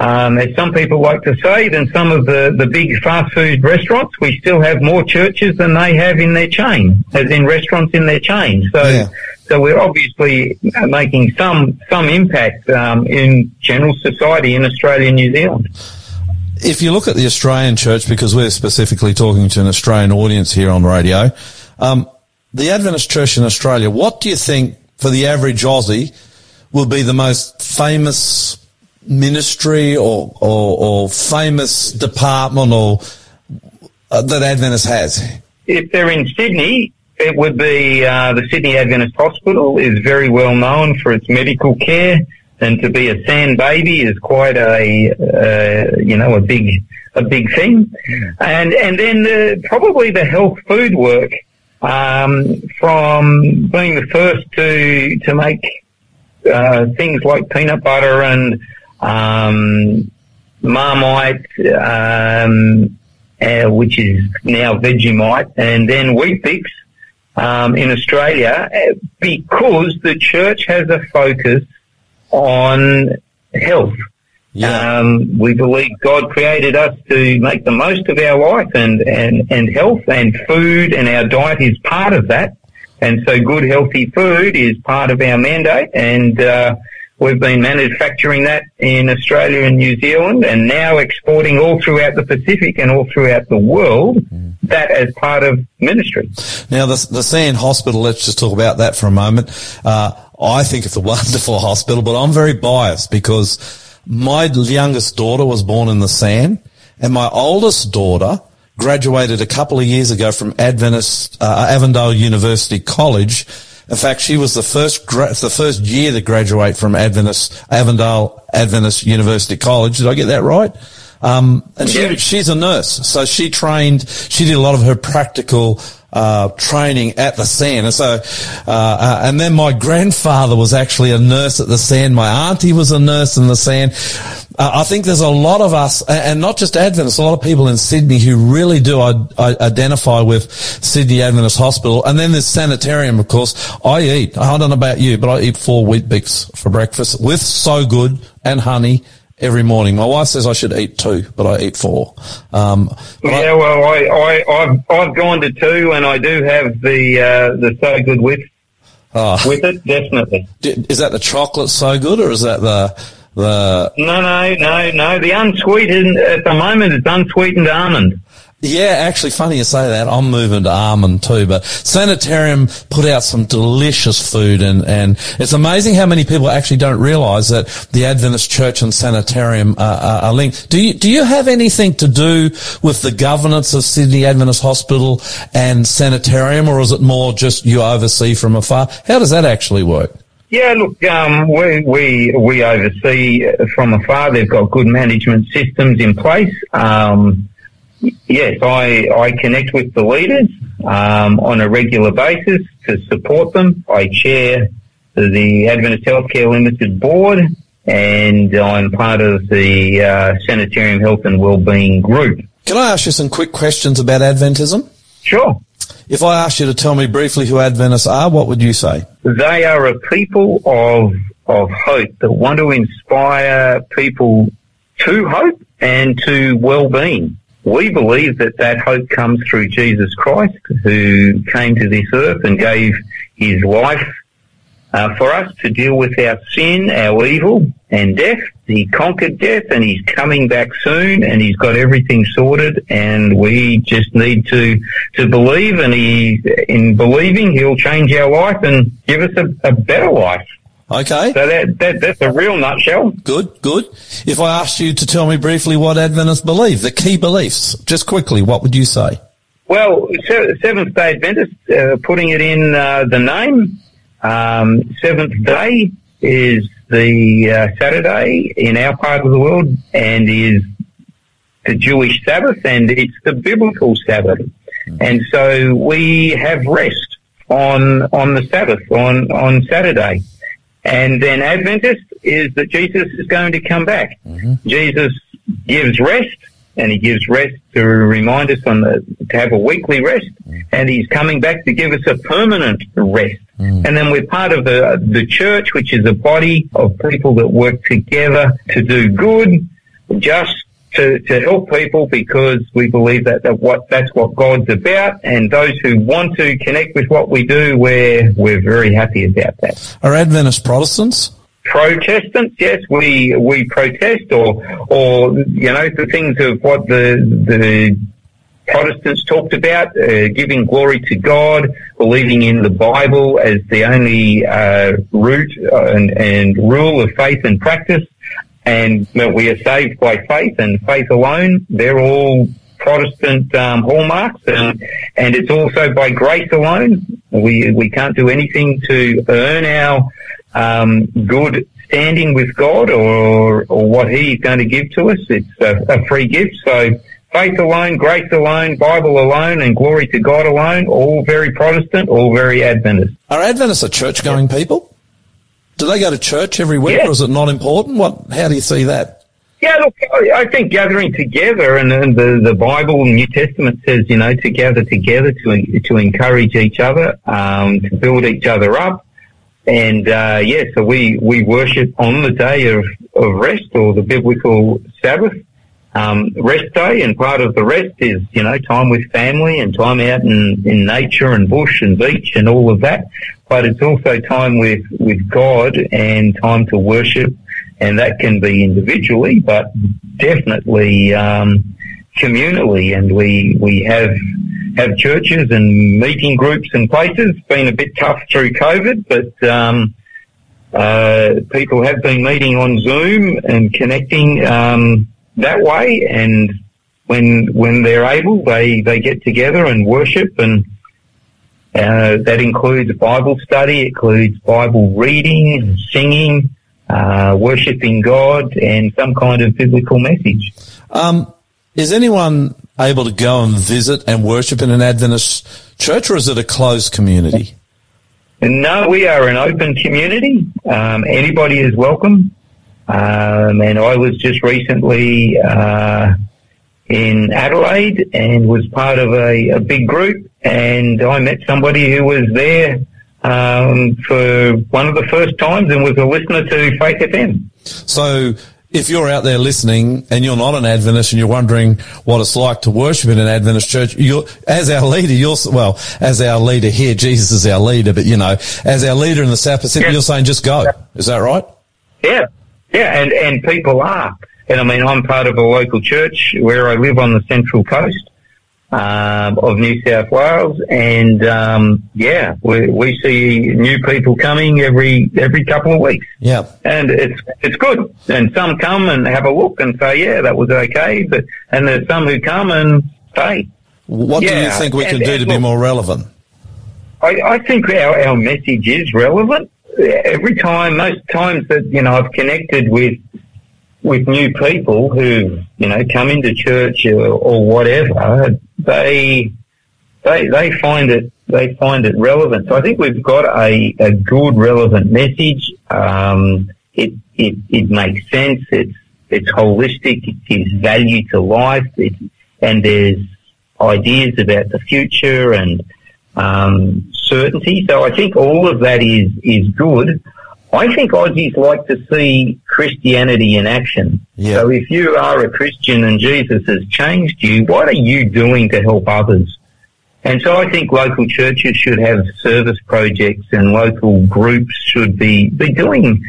um, as some people like to say, than some of the the big fast food restaurants, we still have more churches than they have in their chain, as in restaurants in their chain. So. Yeah. So we're obviously making some some impact um, in general society in Australia and New Zealand. If you look at the Australian church, because we're specifically talking to an Australian audience here on radio, um, the Adventist church in Australia, what do you think for the average Aussie will be the most famous ministry or, or, or famous department or uh, that Adventist has? if they're in Sydney, it would be uh, the Sydney Adventist Hospital is very well known for its medical care, and to be a San baby is quite a uh, you know a big a big thing, and and then the, probably the health food work um, from being the first to to make uh, things like peanut butter and um, Marmite. Um, uh, which is now Vegemite, and then Weet-Bix um, in Australia, uh, because the church has a focus on health. Yeah. Um, we believe God created us to make the most of our life and, and, and health and food and our diet is part of that. And so good healthy food is part of our mandate and, uh, we've been manufacturing that in Australia and New Zealand and now exporting all throughout the Pacific and all throughout the world that as part of ministry. Now, the, the San Hospital, let's just talk about that for a moment. Uh, I think it's a wonderful hospital, but I'm very biased because my youngest daughter was born in the San and my oldest daughter graduated a couple of years ago from Adventist, uh, Avondale University College. In fact, she was the first, gra- the first year to graduate from Adventist, Avondale Adventist University College. Did I get that right? Um, and she, she's a nurse, so she trained. She did a lot of her practical uh, training at the San, and so, uh, uh, and then my grandfather was actually a nurse at the San. My auntie was a nurse in the San. Uh, I think there's a lot of us, and not just Adventists, a lot of people in Sydney who really do I- I identify with Sydney Adventist Hospital. And then there's sanitarium, of course. I eat. I don't know about you, but I eat four Weet-Bix for breakfast with so good and honey every morning. My wife says I should eat two, but I eat four. Um, but I- Yeah, well, I, I, I've, I've gone to two and I do have the, uh, the so good with, oh, with it, definitely. is that the chocolate so good, or is that the the No, no, no, no. The unsweetened, at the moment, it's unsweetened almond. Yeah, actually, funny you say that. I'm moving to almond too, but Sanitarium put out some delicious food, and and it's amazing how many people actually don't realise that the Adventist Church and Sanitarium are, are, are linked. Do you do you have anything to do with the governance of Sydney Adventist Hospital and Sanitarium, or is it more just you oversee from afar? How does that actually work? Yeah, look, um, we, we, we oversee from afar. They've got good management systems in place. Um, yes, I, I connect with the leaders, um, on a regular basis to support them. I chair the Adventist Healthcare Limited board and I'm part of the, uh, Sanitarium Health and Wellbeing group. Can I ask you some quick questions about Adventism? Sure. If I asked you to tell me briefly who Adventists are, what would you say? They are a people of of hope that want to inspire people to hope and to well-being. We believe that that hope comes through Jesus Christ, who came to this earth and gave his life uh, for us to deal with our sin, our evil, and death. He conquered death and he's coming back soon and he's got everything sorted and we just need to, to believe and he, in believing, he'll change our life and give us a, a better life. Okay. So that, that, that's a real nutshell. Good, good. If I asked you to tell me briefly what Adventists believe, the key beliefs, just quickly, what would you say? Well, Seventh Day Adventists, uh, putting it in uh, the name, um, Seventh Day is the uh, Saturday in our part of the world and is the Jewish Sabbath and it's the biblical Sabbath. And so we have rest on, on the Sabbath, on, on Saturday. And then Adventist is that Jesus is going to come back. Mm-hmm. Jesus gives rest and he gives rest to remind us on the, to have a weekly rest mm. and he's coming back to give us a permanent rest. Mm. And then we're part of the, the church, which is a body of people that work together to do good, just to, to help people because we believe that, that what, that's what God's about. And those who want to connect with what we do, we're, we're very happy about that. Are Adventist Protestants? Protestants, yes, we we protest, or or you know the things of what the the Protestants talked about, uh, giving glory to God, believing in the Bible as the only uh, root and, and rule of faith and practice, and that we are saved by faith and faith alone. They're all Protestant um, hallmarks, and, and it's also by grace alone. We we can't do anything to earn our um, good standing with God or or what He's going to give to us. It's a, a free gift. So faith alone, grace alone, Bible alone, and glory to God alone. All very Protestant, all very Adventist. Are Adventists a church going people? Do they go to church every week Yeah. or is it not important? What, how do you see that? Yeah, look, I think gathering together, and, and the the Bible, New Testament says, you know, to gather together to to encourage each other, um, to build each other up, and uh, yeah, so we we worship on the day of of rest or the biblical Sabbath, um, rest day, and part of the rest is you know time with family and time out in in nature and bush and beach and all of that, but it's also time with with God and time to worship and that can be individually, but definitely um, communally. And we we have have churches and meeting groups and places. Been a bit tough through COVID, but um, uh, people have been meeting on Zoom and connecting um, that way. And when when they're able, they they get together and worship and. Uh, that includes Bible study, includes Bible reading, singing, uh, worshipping God, and some kind of biblical message. Um, is anyone able to go and visit and worship in an Adventist church or is it a closed community? No, we are an open community. Um, anybody is welcome. Um, and I was just recently uh, in Adelaide and was part of a, a big group, and I met somebody who was there um, for one of the first times and was a listener to Faith FM. So if you're out there listening and you're not an Adventist and you're wondering what it's like to worship in an Adventist church, you're, as our leader, you're, well, as our leader here, Jesus is our leader, but you know, as our leader in the South Pacific, Yeah. you're saying just go. Is that right? Yeah, yeah, and and people are. And I mean, I'm part of a local church where I live on the Central Coast, um, of New South Wales, and um, yeah, we, we see new people coming every every couple of weeks, Yeah. and it's it's good. And some come and have a look and say, yeah, that was okay, but and there's some who come and say, What do you think we can and- do to be more relevant? I, I think our, our message is relevant. Every time, most times that, you know, I've connected with, with new people who, you know, come into church or, or whatever, they, they, they find it, they find it relevant. So I think we've got a, a good relevant message. Um, it, it, it makes sense. It's, it's holistic. It gives value to life. It, and there's ideas about the future and, um, certainty. So I think all of that is is good. I think Aussies like to see Christianity in action. Yeah. So if you are a Christian and Jesus has changed you, what are you doing to help others? And so I think local churches should have service projects and local groups should be, be doing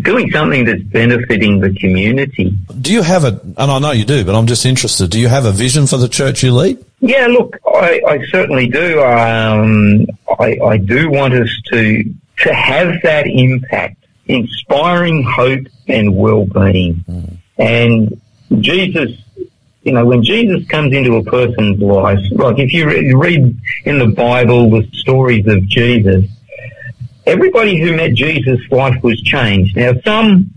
doing something that's benefiting the community. Do you have a, and I know you do, but I'm just interested, do you have a vision for the church you lead? Yeah, look, I, I certainly do. Um, I, I do want us to to have that impact, inspiring hope and well-being. And Jesus, you know, when Jesus comes into a person's life, like if you re- read in the Bible the stories of Jesus, everybody who met Jesus' life was changed. Now, some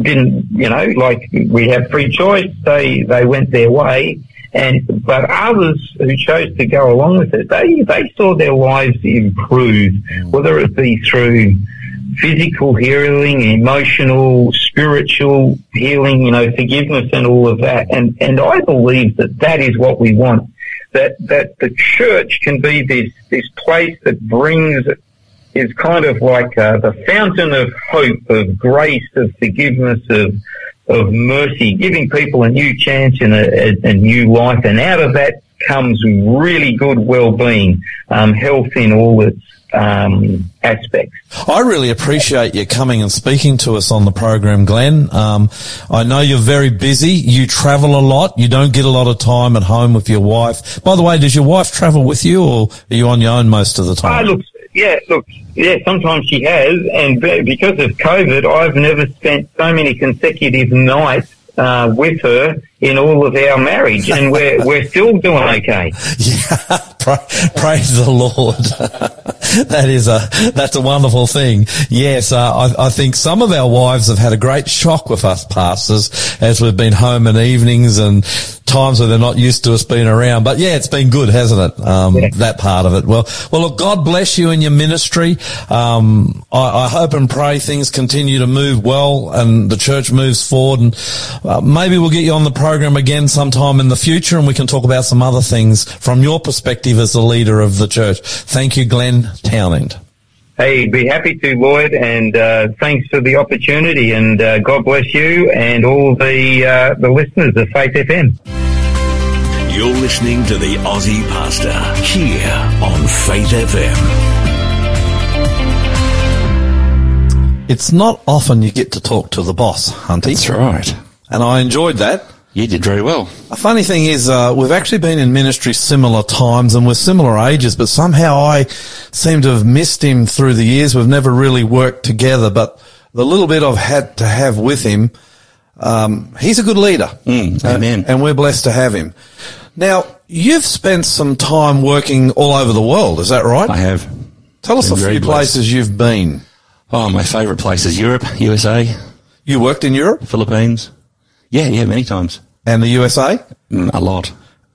didn't, you know, like we have free choice. They they went their way, and but others who chose to go along with it, they they saw their lives improve, whether it be through physical healing, emotional, spiritual healing, you know, forgiveness and all of that. And and I believe that that is what we want. That that the church can be this this place that brings is kind of like uh, the fountain of hope, of grace, of forgiveness, of of mercy, giving people a new chance and a, a, a new life, and out of that comes really good well-being, um, health in all its um, aspects. I really appreciate you coming and speaking to us on the program, Glenn. Um, I know you're very busy. You travel a lot. You don't get a lot of time at home with your wife. By the way, does your wife travel with you or are you on your own most of the Ah, time? look, yeah, look, yeah, sometimes she has, and because of COVID, I've never spent so many consecutive nights uh, with her in all of our marriage, and we're we're still doing okay. Yeah, praise the Lord. that is a that's a wonderful thing. Yes, uh, I, I think some of our wives have had a great shock with us pastors as we've been home in evenings and times where they're not used to us being around. But yeah, it's been good, hasn't it? Um, That part of it. Well, well, look, God bless you in your ministry. Um, I, I hope and pray things continue to move well and the church moves forward. And uh, maybe we'll get you on the program again sometime in the future, and we can talk about some other things from your perspective as the leader of the church. Thank you, Glenn Townend. Hey, be happy to, Lloyd, and uh, thanks for the opportunity, and uh, God bless you and all the uh, the listeners of Faith FM. You're listening to the Aussie Pastor here on Faith FM. It's not often you get to talk to the boss, Hunty. That's right. And I enjoyed that. You did very well. A funny thing is, uh, we've actually been in ministry similar times and we're similar ages, but somehow I seem to have missed him through the years. We've never really worked together, but the little bit I've had to have with him, um, he's a good leader. Mm, Uh, amen. and we're blessed to have him. Now, you've spent some time working all over the world, is that right? I have. Tell us been a few blessed. places you've been. Oh, my favourite place is Europe, USA, You worked in Europe Philippines. Yeah, yeah, many times. And the USA? Mm, a lot.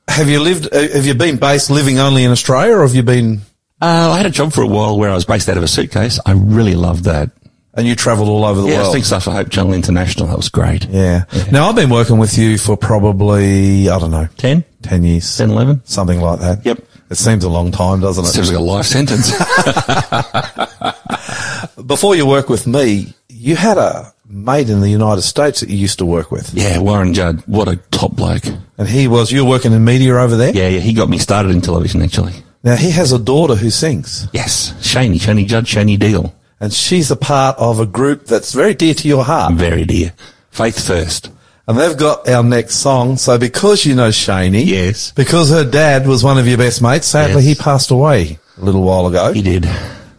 Have you lived, uh, have you been based living only in Australia or have you been, Uh, I had a job for a while where I was based out of a suitcase. I really loved that. and you travelled all over the yeah, I world? doing stuff for Hope Channel International. That was great. Yeah. Now I've been working with you for probably, I don't know, 10? 10 years. 10, 11? Something like that. Yep. It seems a long time, doesn't it? Seems like a life sentence. Before you work with me, you had a mate in the United States that you used to work with. yeah, Warren Judd. What a top bloke. And he was, you were working in media over there? Yeah, yeah, he got me started in television actually. Now he has a daughter who sings Yes, Shaney, Shaney Judd, Shaney Deal. and she's a part of a group that's very dear to your heart. Very dear. Faith first. And they've got our next song. So because you know Shaney, Yes. because her dad was one of your best mates, sadly Yes. he passed away a little while ago. He did.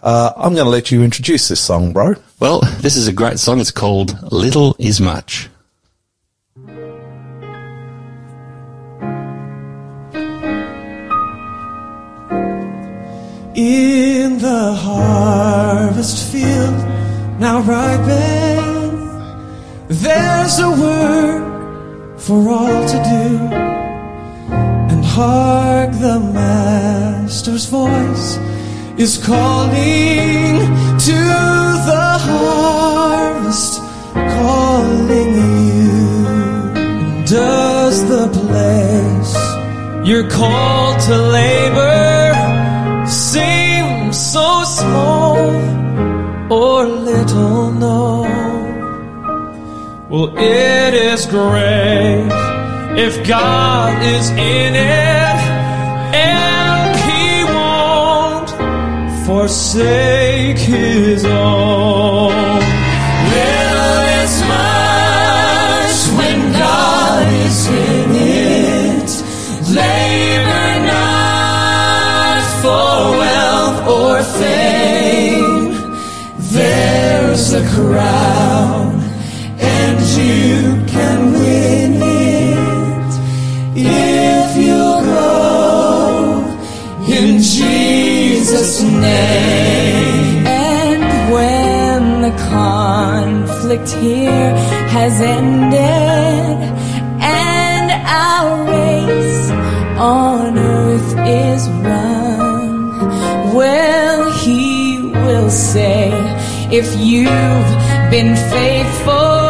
Uh, I'm going to let you introduce this song, bro. Well, this is a great song. It's called Little Is Much. in the harvest field now ripen. There's a work for all to do, and hark the Master's voice is calling to the harvest, calling you. Does the place you're called to labor seem so small or little known? Well, it is great if God is in it forsake His own. Little is much when God is in it. Labor not for wealth or fame. There's a crown, and you can win it name. And when the conflict here has ended and our race on earth is run, well, he will say, if you've been faithful.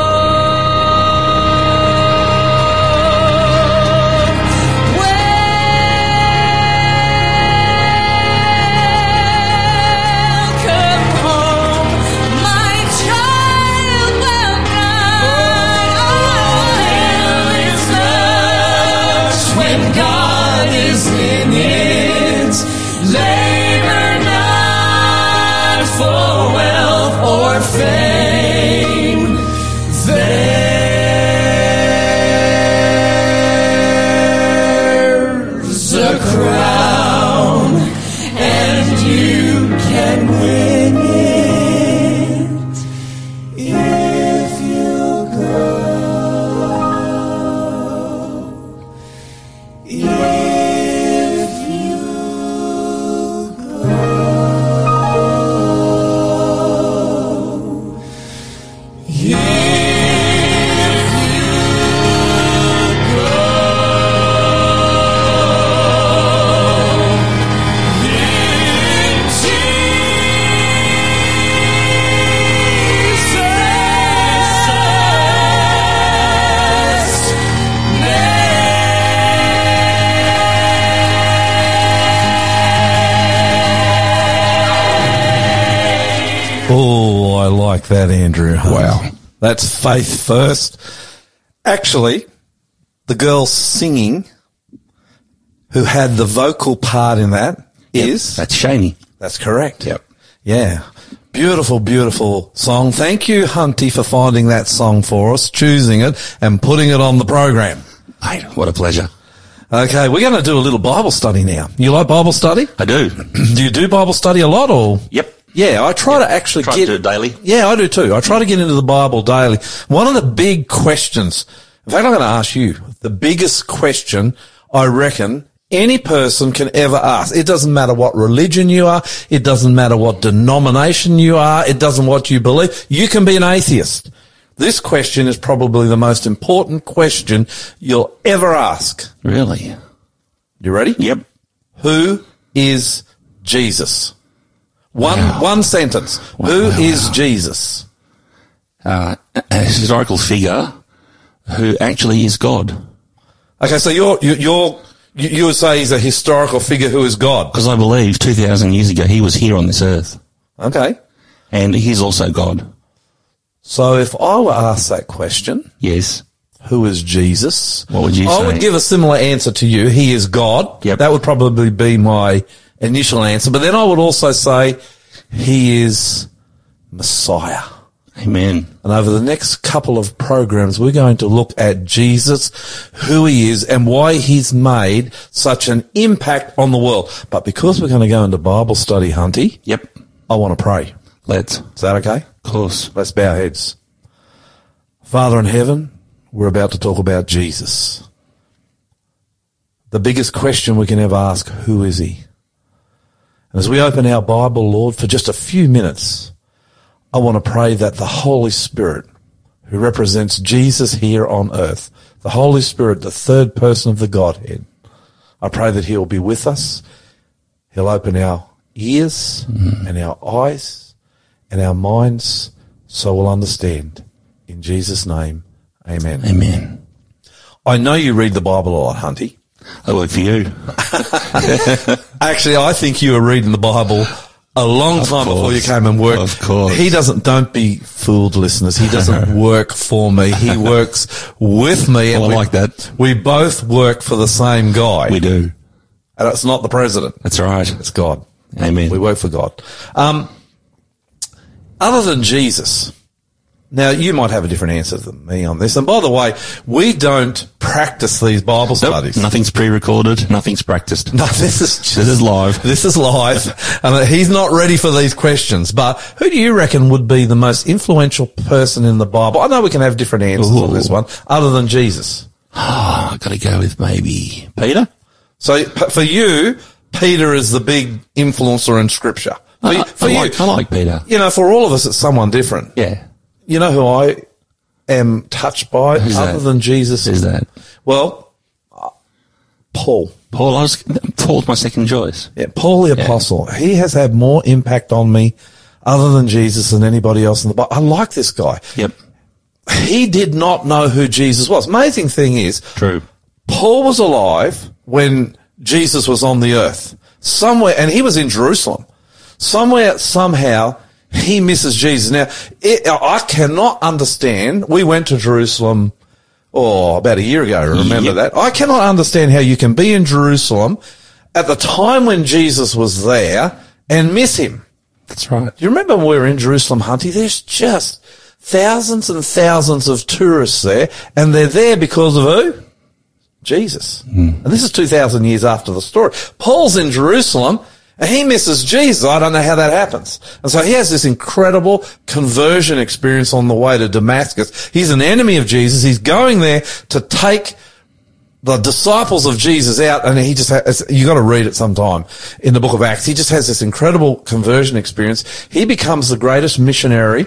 Like that, Andrew. Wow. That's faith first. Actually, the girl singing who had the vocal part in that is That's Shaney. That's correct. Yep. Yeah. Beautiful, beautiful song. Thank you, Hunty, for finding that song for us, choosing it and putting it on the program. Mate, what a pleasure. Okay, we're going to do a little Bible study now. You like Bible study? I do. do you do Bible study a lot or? Yep. Yeah, I try to actually Try to get do it daily. Yeah, I do too. I try to get into the Bible daily. One of the big questions, in fact, I'm going to ask you the biggest question I reckon any person can ever ask. It doesn't matter what religion you are. It doesn't matter what denomination you are. It doesn't what you believe. You can be an atheist. This question is probably the most important question you'll ever ask. Really? You ready? Yep. Who is Jesus? One, one sentence. Who is Jesus? Uh, a historical figure who actually is God. Okay, so you're, you- you're, you, would say he's a historical figure who is God. Because I believe 2,000 years ago he was here on this earth. Okay. And he's also God. So if I were asked that question, Yes. who is Jesus? What would you I say? I would give a similar answer to you. He is God. Yep. That would probably be my initial answer. But then I would also say he is Messiah. Amen. And over the next couple of programs, we're going to look at Jesus, who he is and why he's made such an impact on the world. But because we're going to go into Bible study, Hunty, Yep. I want to pray. Let's. Is that okay? Of course. Let's bow our heads. Father in heaven, we're about to talk about Jesus. The biggest question we can ever ask, who is he? And as we open our Bible, Lord, for just a few minutes, I want to pray that the Holy Spirit, who represents Jesus here on earth, the Holy Spirit, the third person of the Godhead, I pray that he'll be with us. He'll open our ears mm-hmm. and our eyes and our minds so we'll understand. In Jesus' name, amen. Amen. I know you read the Bible a lot, Hunty. I work for you. Actually, I think you were reading the Bible a long Of time before you came and worked. Of course. He doesn't, don't be fooled, listeners. He doesn't work for me. He works with me. Well, I we- like that. We both work for the same guy. We do. And it's not the president. That's right. It's God. Amen. We work for God. Um, other than Jesus, now you might have a different answer than me on this. And by the way, we don't practice these Bible Nope. studies. Nothing's pre-recorded. Nothing's practiced. No, this is just, This is live. This is live. and he's not ready for these questions. But who do you reckon would be the most influential person in the Bible? I know we can have different answers on this one, other than Jesus. Oh, I've got to go with maybe Peter. So for you, Peter is the big influencer in Scripture. For, I, you- I- for I you, like, I like Peter. you know, for all of us, it's someone different. Yeah. You know who I am touched by, Who's other that? than Jesus? Who's that? Well, uh, Paul. Paul. I was Paul's my second choice. Yeah, Paul the Apostle. He has had more impact on me other than Jesus than anybody else in the Bible. I like this guy. Yep. He did not know who Jesus was. Amazing thing is, True. Paul was alive when Jesus was on the earth. Somewhere, and he was in Jerusalem. Somewhere, somehow, he misses Jesus. Now, it, I cannot understand. We went to Jerusalem, oh, about a year ago. Remember Yep. that? I cannot understand how you can be in Jerusalem at the time when Jesus was there and miss him. That's right. Do you remember when we were in Jerusalem, Hunty? There's just thousands and thousands of tourists there, and they're there because of who? Jesus. Hmm. And this is 2,000 years after the story. Paul's in Jerusalem, he misses Jesus. I don't know how that happens. And so he has this incredible conversion experience on the way to Damascus. He's an enemy of Jesus. He's going there to take the disciples of Jesus out, and he just has, you got to read it sometime in the book of Acts. He just has this incredible conversion experience. He becomes the greatest missionary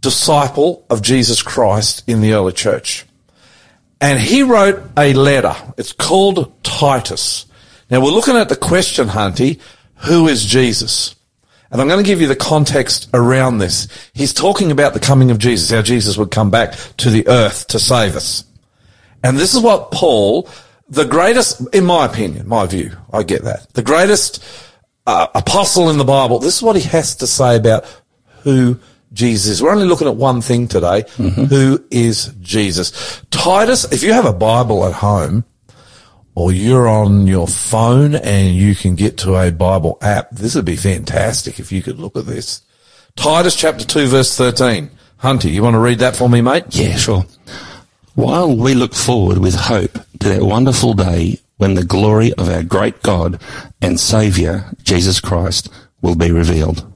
disciple of Jesus Christ in the early church. And he wrote a letter. It's called Titus. Now we're looking at the question, Hunty, who is Jesus? And I'm going to give you the context around this. He's talking about the coming of Jesus, how Jesus would come back to the earth to save us. And this is what Paul, the greatest, in my opinion, my view, I get that, the greatest uh, apostle in the Bible, this is what he has to say about who Jesus is. We're only looking at one thing today. Who is Jesus? Titus, if you have a Bible at home, or you're on your phone and you can get to a Bible app, this would be fantastic if you could look at this. Titus chapter 2 verse 13. Hunter, you want to read that for me, mate? Yeah, sure. While we look forward with hope to that wonderful day when the glory of our great God and Saviour, Jesus Christ, will be revealed.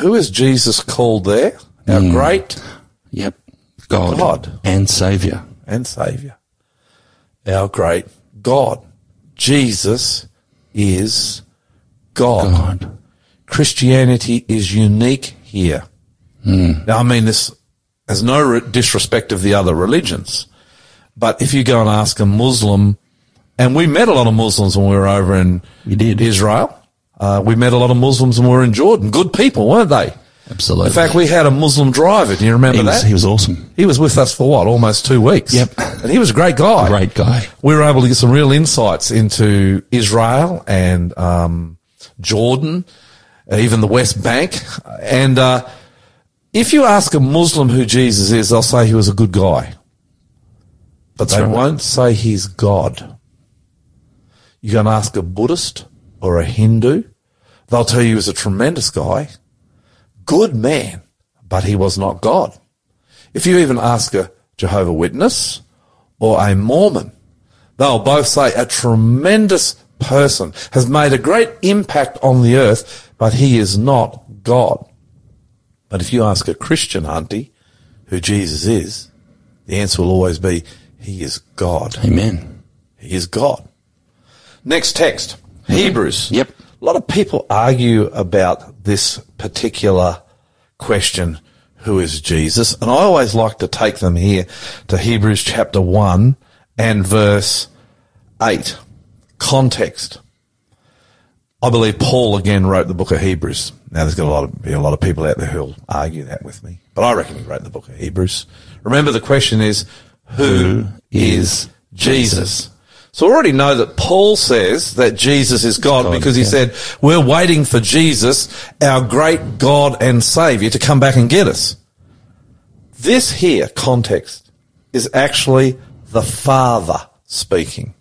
Who is Jesus called there? Our hmm. great Yep. God, God. and Saviour. and Saviour. Our great God. Jesus is God. God. Christianity is unique here. Now, I mean this has no re- disrespect of the other religions, but if you go and ask a Muslim, and we met a lot of Muslims when we were over in. Israel. Uh, we met a lot of Muslims when we were in Jordan. Good people, weren't they? Absolutely. In fact, we had a Muslim driver. Do you remember he was, that? he was awesome. He was with us for what? Almost two weeks. Yep. And he was a great guy. Great guy. We were able to get some real insights into Israel and um, Jordan, uh, even the West Bank. And uh, if you ask a Muslim who Jesus is, they'll say he was a good guy. But they right. won't say he's God. You can ask a Buddhist or a Hindu, they'll tell you he was a tremendous guy, good man, but he was not God. If you even ask a Jehovah Witness or a Mormon, they'll both say a tremendous person has made a great impact on the earth, but he is not God. But if you ask a Christian auntie who Jesus is, the answer will always be, he is God. Amen. He is God. Next text, mm-hmm. Hebrews. Yep. A lot of people argue about this particular question, who is Jesus? And I always like to take them here to Hebrews chapter 1 and verse 8. Context. I believe Paul again wrote the book of Hebrews. Now there's got a lot of be a lot of people out there who'll argue that with me, but I reckon he wrote the book of Hebrews. Remember the question is, who is Jesus? So we already know that Paul says that Jesus is God, God, because he yeah. said, we're waiting for Jesus, our great God and Savior, to come back and get us. This here context is actually the Father speaking.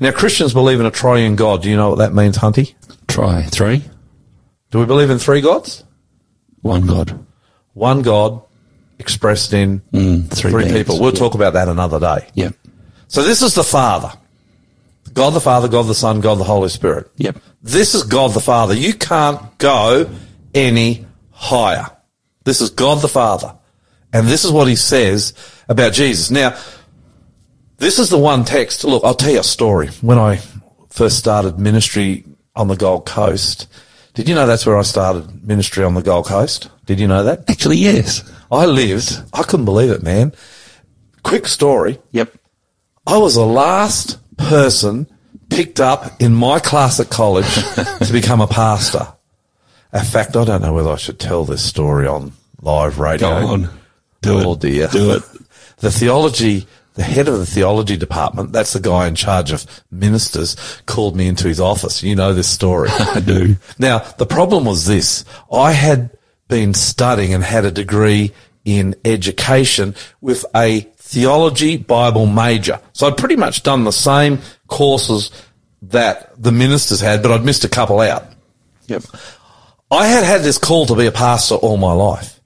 Now Christians believe in a triune God. Do you know what that means, Hunty? Try three. Do we believe in three gods? One God. One God expressed in Mm, three three people. We'll Yeah. talk about that another day. Yep. So this is the Father. God the Father, God the Son, God the Holy Spirit. Yep. This is God the Father. You can't go any higher. This is God the Father. And this is what he says about Jesus. Now, this is the one text. Look, I'll tell you a story. When I first started ministry on the Gold Coast, did you know that's where I started ministry on the Gold Coast? Did you know that? Actually, yes. I lived, I couldn't believe it, man. Quick story. Yep. I was the last person picked up in my class at college to become a pastor. In fact, I don't know whether I should tell this story on live radio. Go on. Do oh it. dear. Do it. The theology, the head of the theology department, that's the guy in charge of ministers, called me into his office. You know this story. I do. Now, the problem was this. I had been studying and had a degree in education with a theology Bible major. So I'd pretty much done the same courses that the ministers had, but I'd missed a couple out. Yep. I had had this call to be a pastor all my life.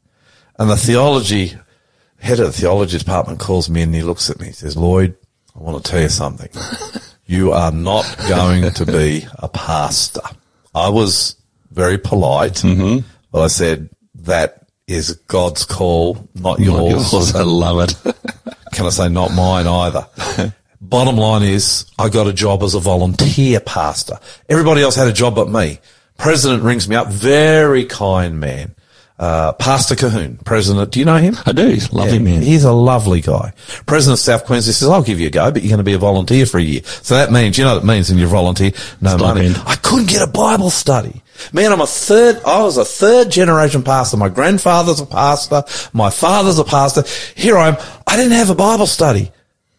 And the theology, head of the theology department calls me and he looks at me. He says, Lloyd, I want to tell you something. You are not going to be a pastor. I was very polite, mm-hmm. but I said, that is God's call, not Not yours. yours. I love it. Can I say not mine either? Bottom line is I got a job as a volunteer pastor. Everybody else had a job but me. President rings me up, very kind man. Uh, Pastor Cahoon, president. Do you know him? I do. He's a lovely Yeah, man. He's a lovely guy. President of South Queensland says, I'll give you a go, but you're going to be a volunteer for a year. So that means, you know what it means when you're volunteer? No money. I couldn't get a Bible study. Man, I'm a third, I was a third generation pastor. My grandfather's a pastor. My father's a pastor. Here I am. I didn't have a Bible study.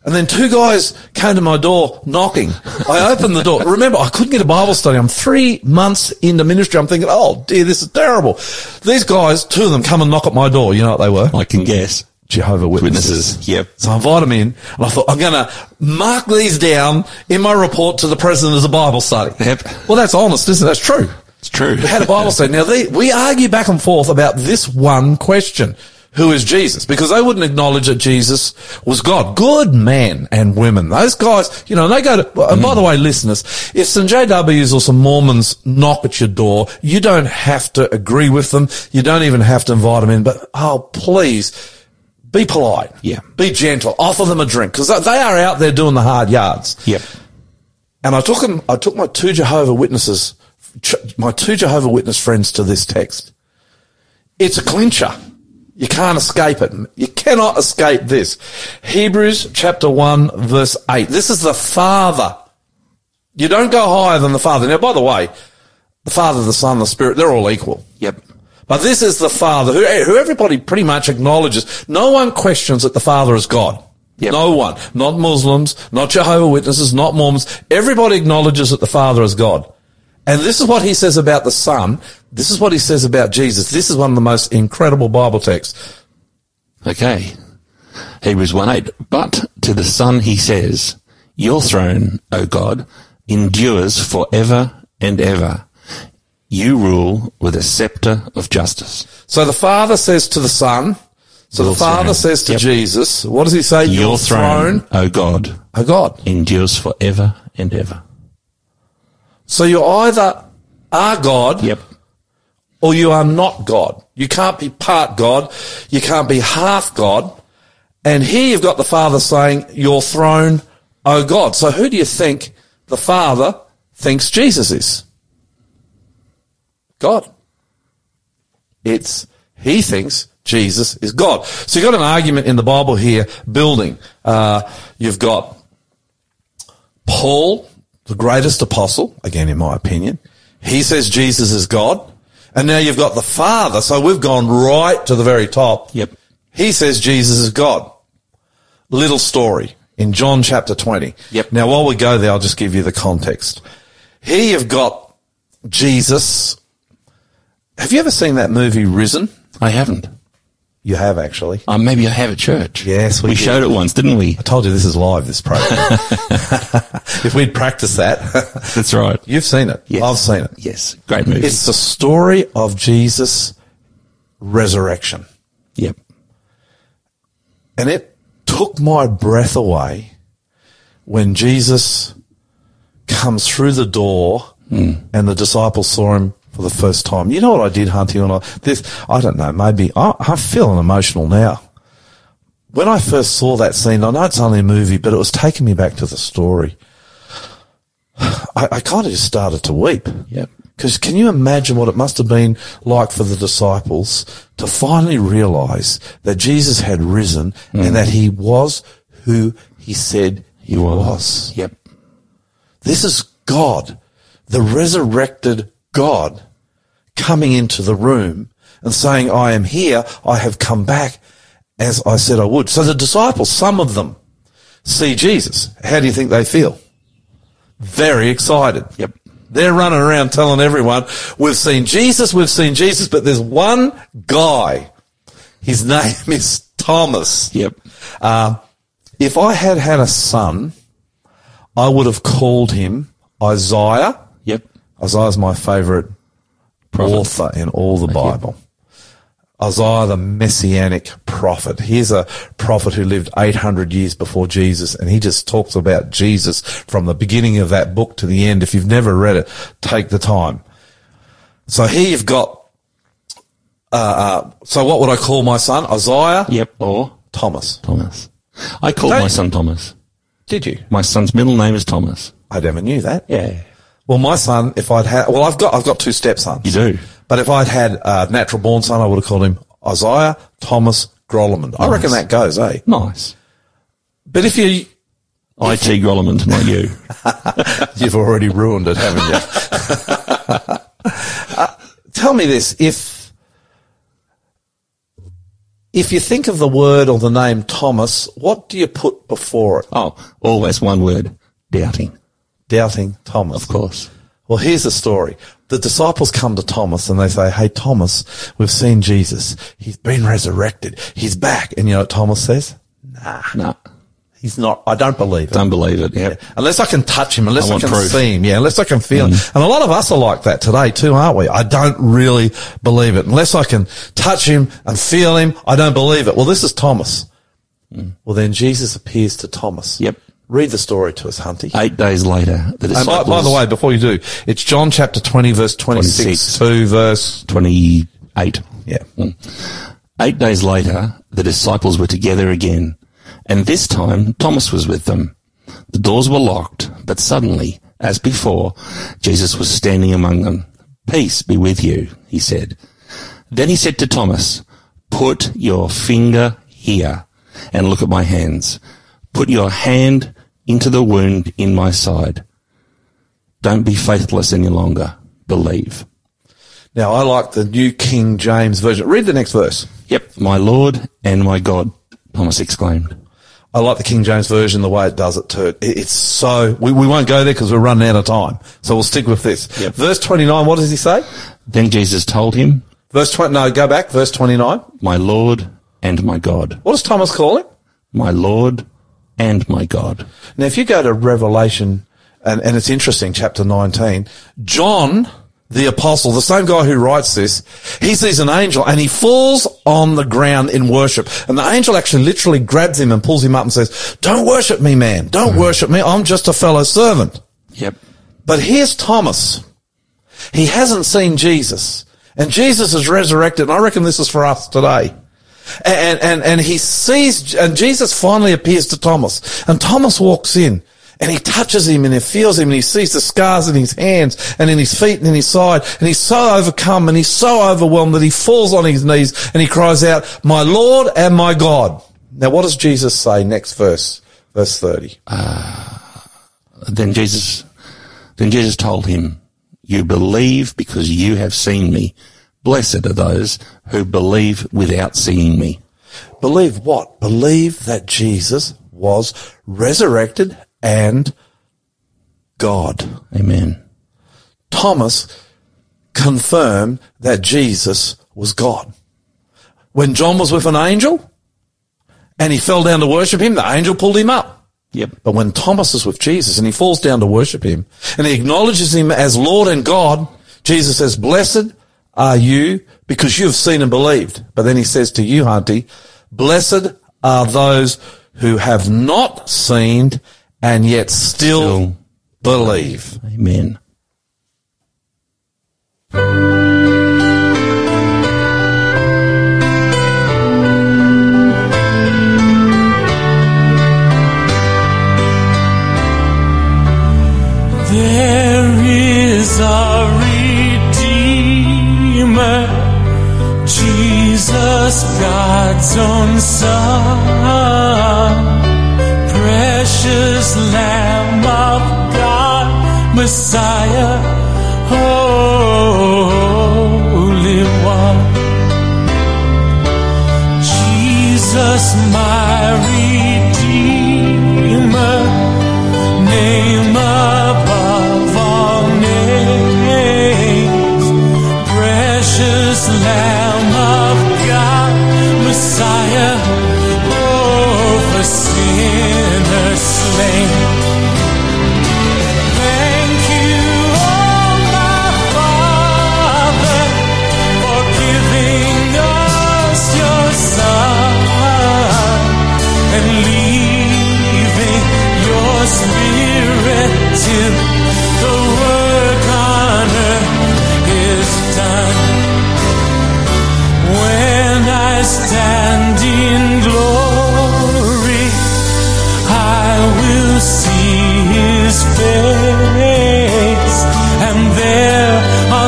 And then two guys came to my door knocking. I opened the door. Remember, I couldn't get a Bible study. I'm three months into ministry. I'm thinking, oh dear, this is terrible. These guys, two of them come and knock at my door. You know what they were? I can guess. Jehovah Witnesses. Witnesses. Yep. So I invite them in and I thought, I'm going to mark these down in my report to the president as a Bible study. Yep. Well, that's honest, isn't it? That's true. It's true. We had a Bible study. Now, they, we argue back and forth about this one question. Who is Jesus? Because they wouldn't acknowledge that Jesus was God. Good men and women. Those guys, you know, they go to, and by the mm. way, listeners, if some JWs or some Mormons knock at your door, you don't have to agree with them. You don't even have to invite them in, but oh, please be polite. Yeah. Be gentle. Offer them a drink because they are out there doing the hard yards. Yep. And I took them, I took my two Jehovah Witnesses, my two Jehovah Witness friends to this text. It's a clincher. You can't escape it. You cannot escape this. Hebrews chapter 1 verse 8. This is the Father. You don't go higher than the Father. Now, by the way, the Father, the Son, the Spirit, they're all equal. Yep. But this is the Father who, who everybody pretty much acknowledges. No one questions that the Father is God. Yep. No one. Not Muslims, not Jehovah Witnesses, not Mormons. Everybody acknowledges that the Father is God. And this is what he says about the Son. This is what he says about Jesus. This is one of the most incredible Bible texts. Okay. Hebrews 1 8. But to the Son he says, Your throne, O God, endures forever and ever. You rule with a scepter of justice. So the Father says to the Son, so Your the Father throne. says to Yep. Jesus, what does he say? Your, throne, O God, O God. endures forever and ever. So you either are God Yep. or you are not God. You can't be part God. You can't be half God. And here you've got the Father saying, your throne, O God. So who do you think the Father thinks Jesus is? God. It's, he thinks Jesus is God. So you've got an argument in the Bible here building. Uh, you've got Paul, the greatest apostle, again in my opinion. He says Jesus is God. And now you've got the Father. So we've gone right to the very top. Yep. He says Jesus is God. Little story in John chapter 20. Yep. Now while we go there, I'll just give you the context. Here you've got Jesus. Have you ever seen that movie Risen? I haven't. You have actually. Uh, maybe I have at church. Yes, we we showed it once, didn't we? I told you this is live, this program. if we'd practiced that, That's right. you've seen it. Yes. I've seen it. Yes, great movie. It's the story of Jesus' resurrection. yep. And it took my breath away when Jesus comes through the door and the disciples saw him for the first time. You know what I did, Hunty? When I, this, I don't know, maybe, I, I'm feeling emotional now. When I first saw that scene, I know it's only a movie, but it was taking me back to the story. I, I kind of just started to weep. Yep. Because can you imagine what it must have been like for the disciples to finally realize that Jesus had risen and mm. that he was who he said he was. Yep. This is God, the resurrected God coming into the room and saying, I am here. I have come back as I said I would. So the disciples, some of them see Jesus. How do you think they feel? Very excited. Yep. They're running around telling everyone, we've seen Jesus, we've seen Jesus, but there's one guy. His name is Thomas. Yep. Uh, if I had had a son, I would have called him Isaiah. Yep. Isaiah's my favorite Prophet. author in all the Bible. Isaiah, the messianic prophet. Here's a prophet who lived 800 years before Jesus, and he just talks about Jesus from the beginning of that book to the end. If you've never read it, take the time. So here you've got, uh, uh, so what would I call my son? Isaiah? Yep. Or Thomas. Thomas. I called Don't- my son Thomas. Did you? My son's middle name is Thomas. I never knew that. Yeah. Well, my son, if I'd had, well, I've got, I've got two stepsons. You do. But if I'd had a natural born son, I would have called him Isaiah Thomas Grolimund. I reckon that goes, eh? Nice. But if you, I.T. Grolimund, not you. you've already ruined it, haven't you? Uh, tell me this, if, if you think of the word or the name Thomas, what do you put before it? Oh, always one word. Doubting. Doubting Thomas. Of course. Well, here's the story. The disciples come to Thomas and they say, Hey, Thomas, we've seen Jesus. He's been resurrected. He's back. And you know what Thomas says? Nah, no. He's not. I don't believe it. Don't believe it. Yep. Unless I can touch him, unless I I, can proof. Mm. see him, yeah, unless I can feel him. And a lot of us are like that today too, aren't we? I don't really believe it. Unless I can touch him and feel him, I don't believe it. Well, this is Thomas. Well, then Jesus appears to Thomas. Mm. Yep. Read the story to us, Hunty. Eight days later, the And by, disciples. by the way, before you do, it's John chapter 20 verse 26, 26. 2 verse, 28. yeah. Hmm. Eight days later, the disciples were together again, and this time Thomas was with them. The doors were locked, but suddenly, as before, Jesus was standing among them. Peace be with you, he said. Then he said to Thomas, put your finger here and look at my hands. Put your hand into the wound in my side. Don't be faithless any longer. Believe. Now I like the New King James Version. Read the next verse. Yep, my Lord and my God, Thomas exclaimed. I like the King James Version, the way it does it too. It's so, we, we won't go there because we're running out of time. So we'll stick with this. Yep. Verse 29, what does he say? Then Jesus told him, Verse 20, no, go back. Verse 29. My Lord and my God. What does Thomas call him? My Lord and my God. Now, if you go to Revelation, and, and it's interesting, chapter 19, John the apostle, the same guy who writes this, he sees an angel and he falls on the ground in worship. And the angel actually literally grabs him and pulls him up and says, don't worship me, man. Don't hmm. worship me. I'm just a fellow servant. Yep. But here's Thomas. He hasn't seen Jesus. And Jesus is resurrected. And I reckon this is for us today. And, and, and he sees, and Jesus finally appears to Thomas. And Thomas walks in and he touches him and he feels him and he sees the scars in his hands and in his feet and in his side. And he's so overcome and he's so overwhelmed that he falls on his knees and he cries out, my Lord and my God. Now what does Jesus say next verse? Verse 30. Uh, then Jesus, then Jesus told him, you believe because you have seen me. Blessed are those who believe without seeing me. Believe what? Believe that Jesus was resurrected and God. Amen. Thomas confirmed that Jesus was God. When John was with an angel and he fell down to worship him, the angel pulled him up. Yep. But when Thomas is with Jesus and he falls down to worship him and he acknowledges him as Lord and God, Jesus says, blessed are you because you have seen and believed. But then he says to you, Hunty, blessed are those who have not seen and yet still, Still believe. Amen. There is a Redeemer, Jesus, God's own Son, precious Lamb of God, Messiah, Holy One. Jesus, my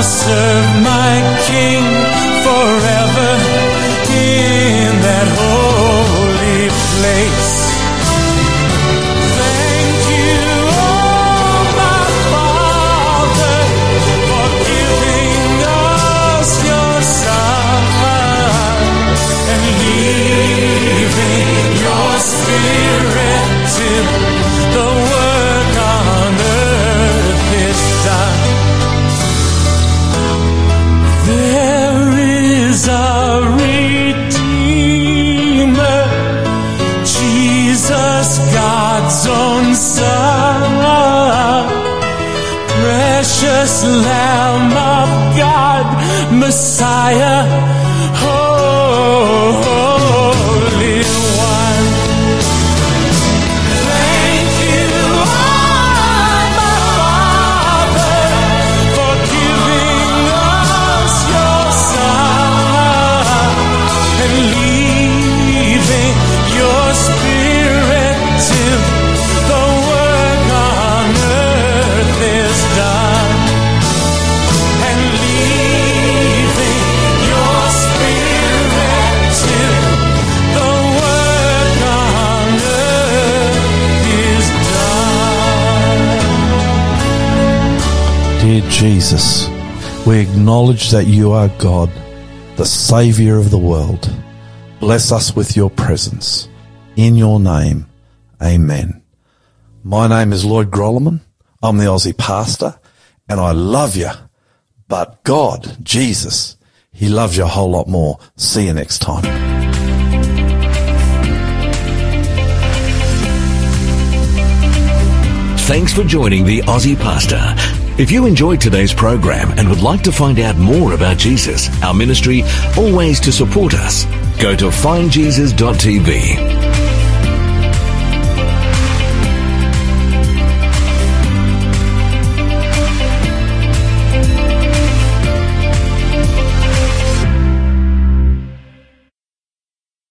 serve precious Lamb of God, Messiah, Jesus, we acknowledge that you are God, the Saviour of the world. Bless us with your presence. In your name, Amen. My name is Lloyd Grolimund. I'm the Aussie pastor, and I love you. But God, Jesus, He loves you a whole lot more. See you next time. Thanks for joining the Aussie Pastor. If you enjoyed today's program and would like to find out more about Jesus, our ministry, or ways to support us, go to findjesus.tv.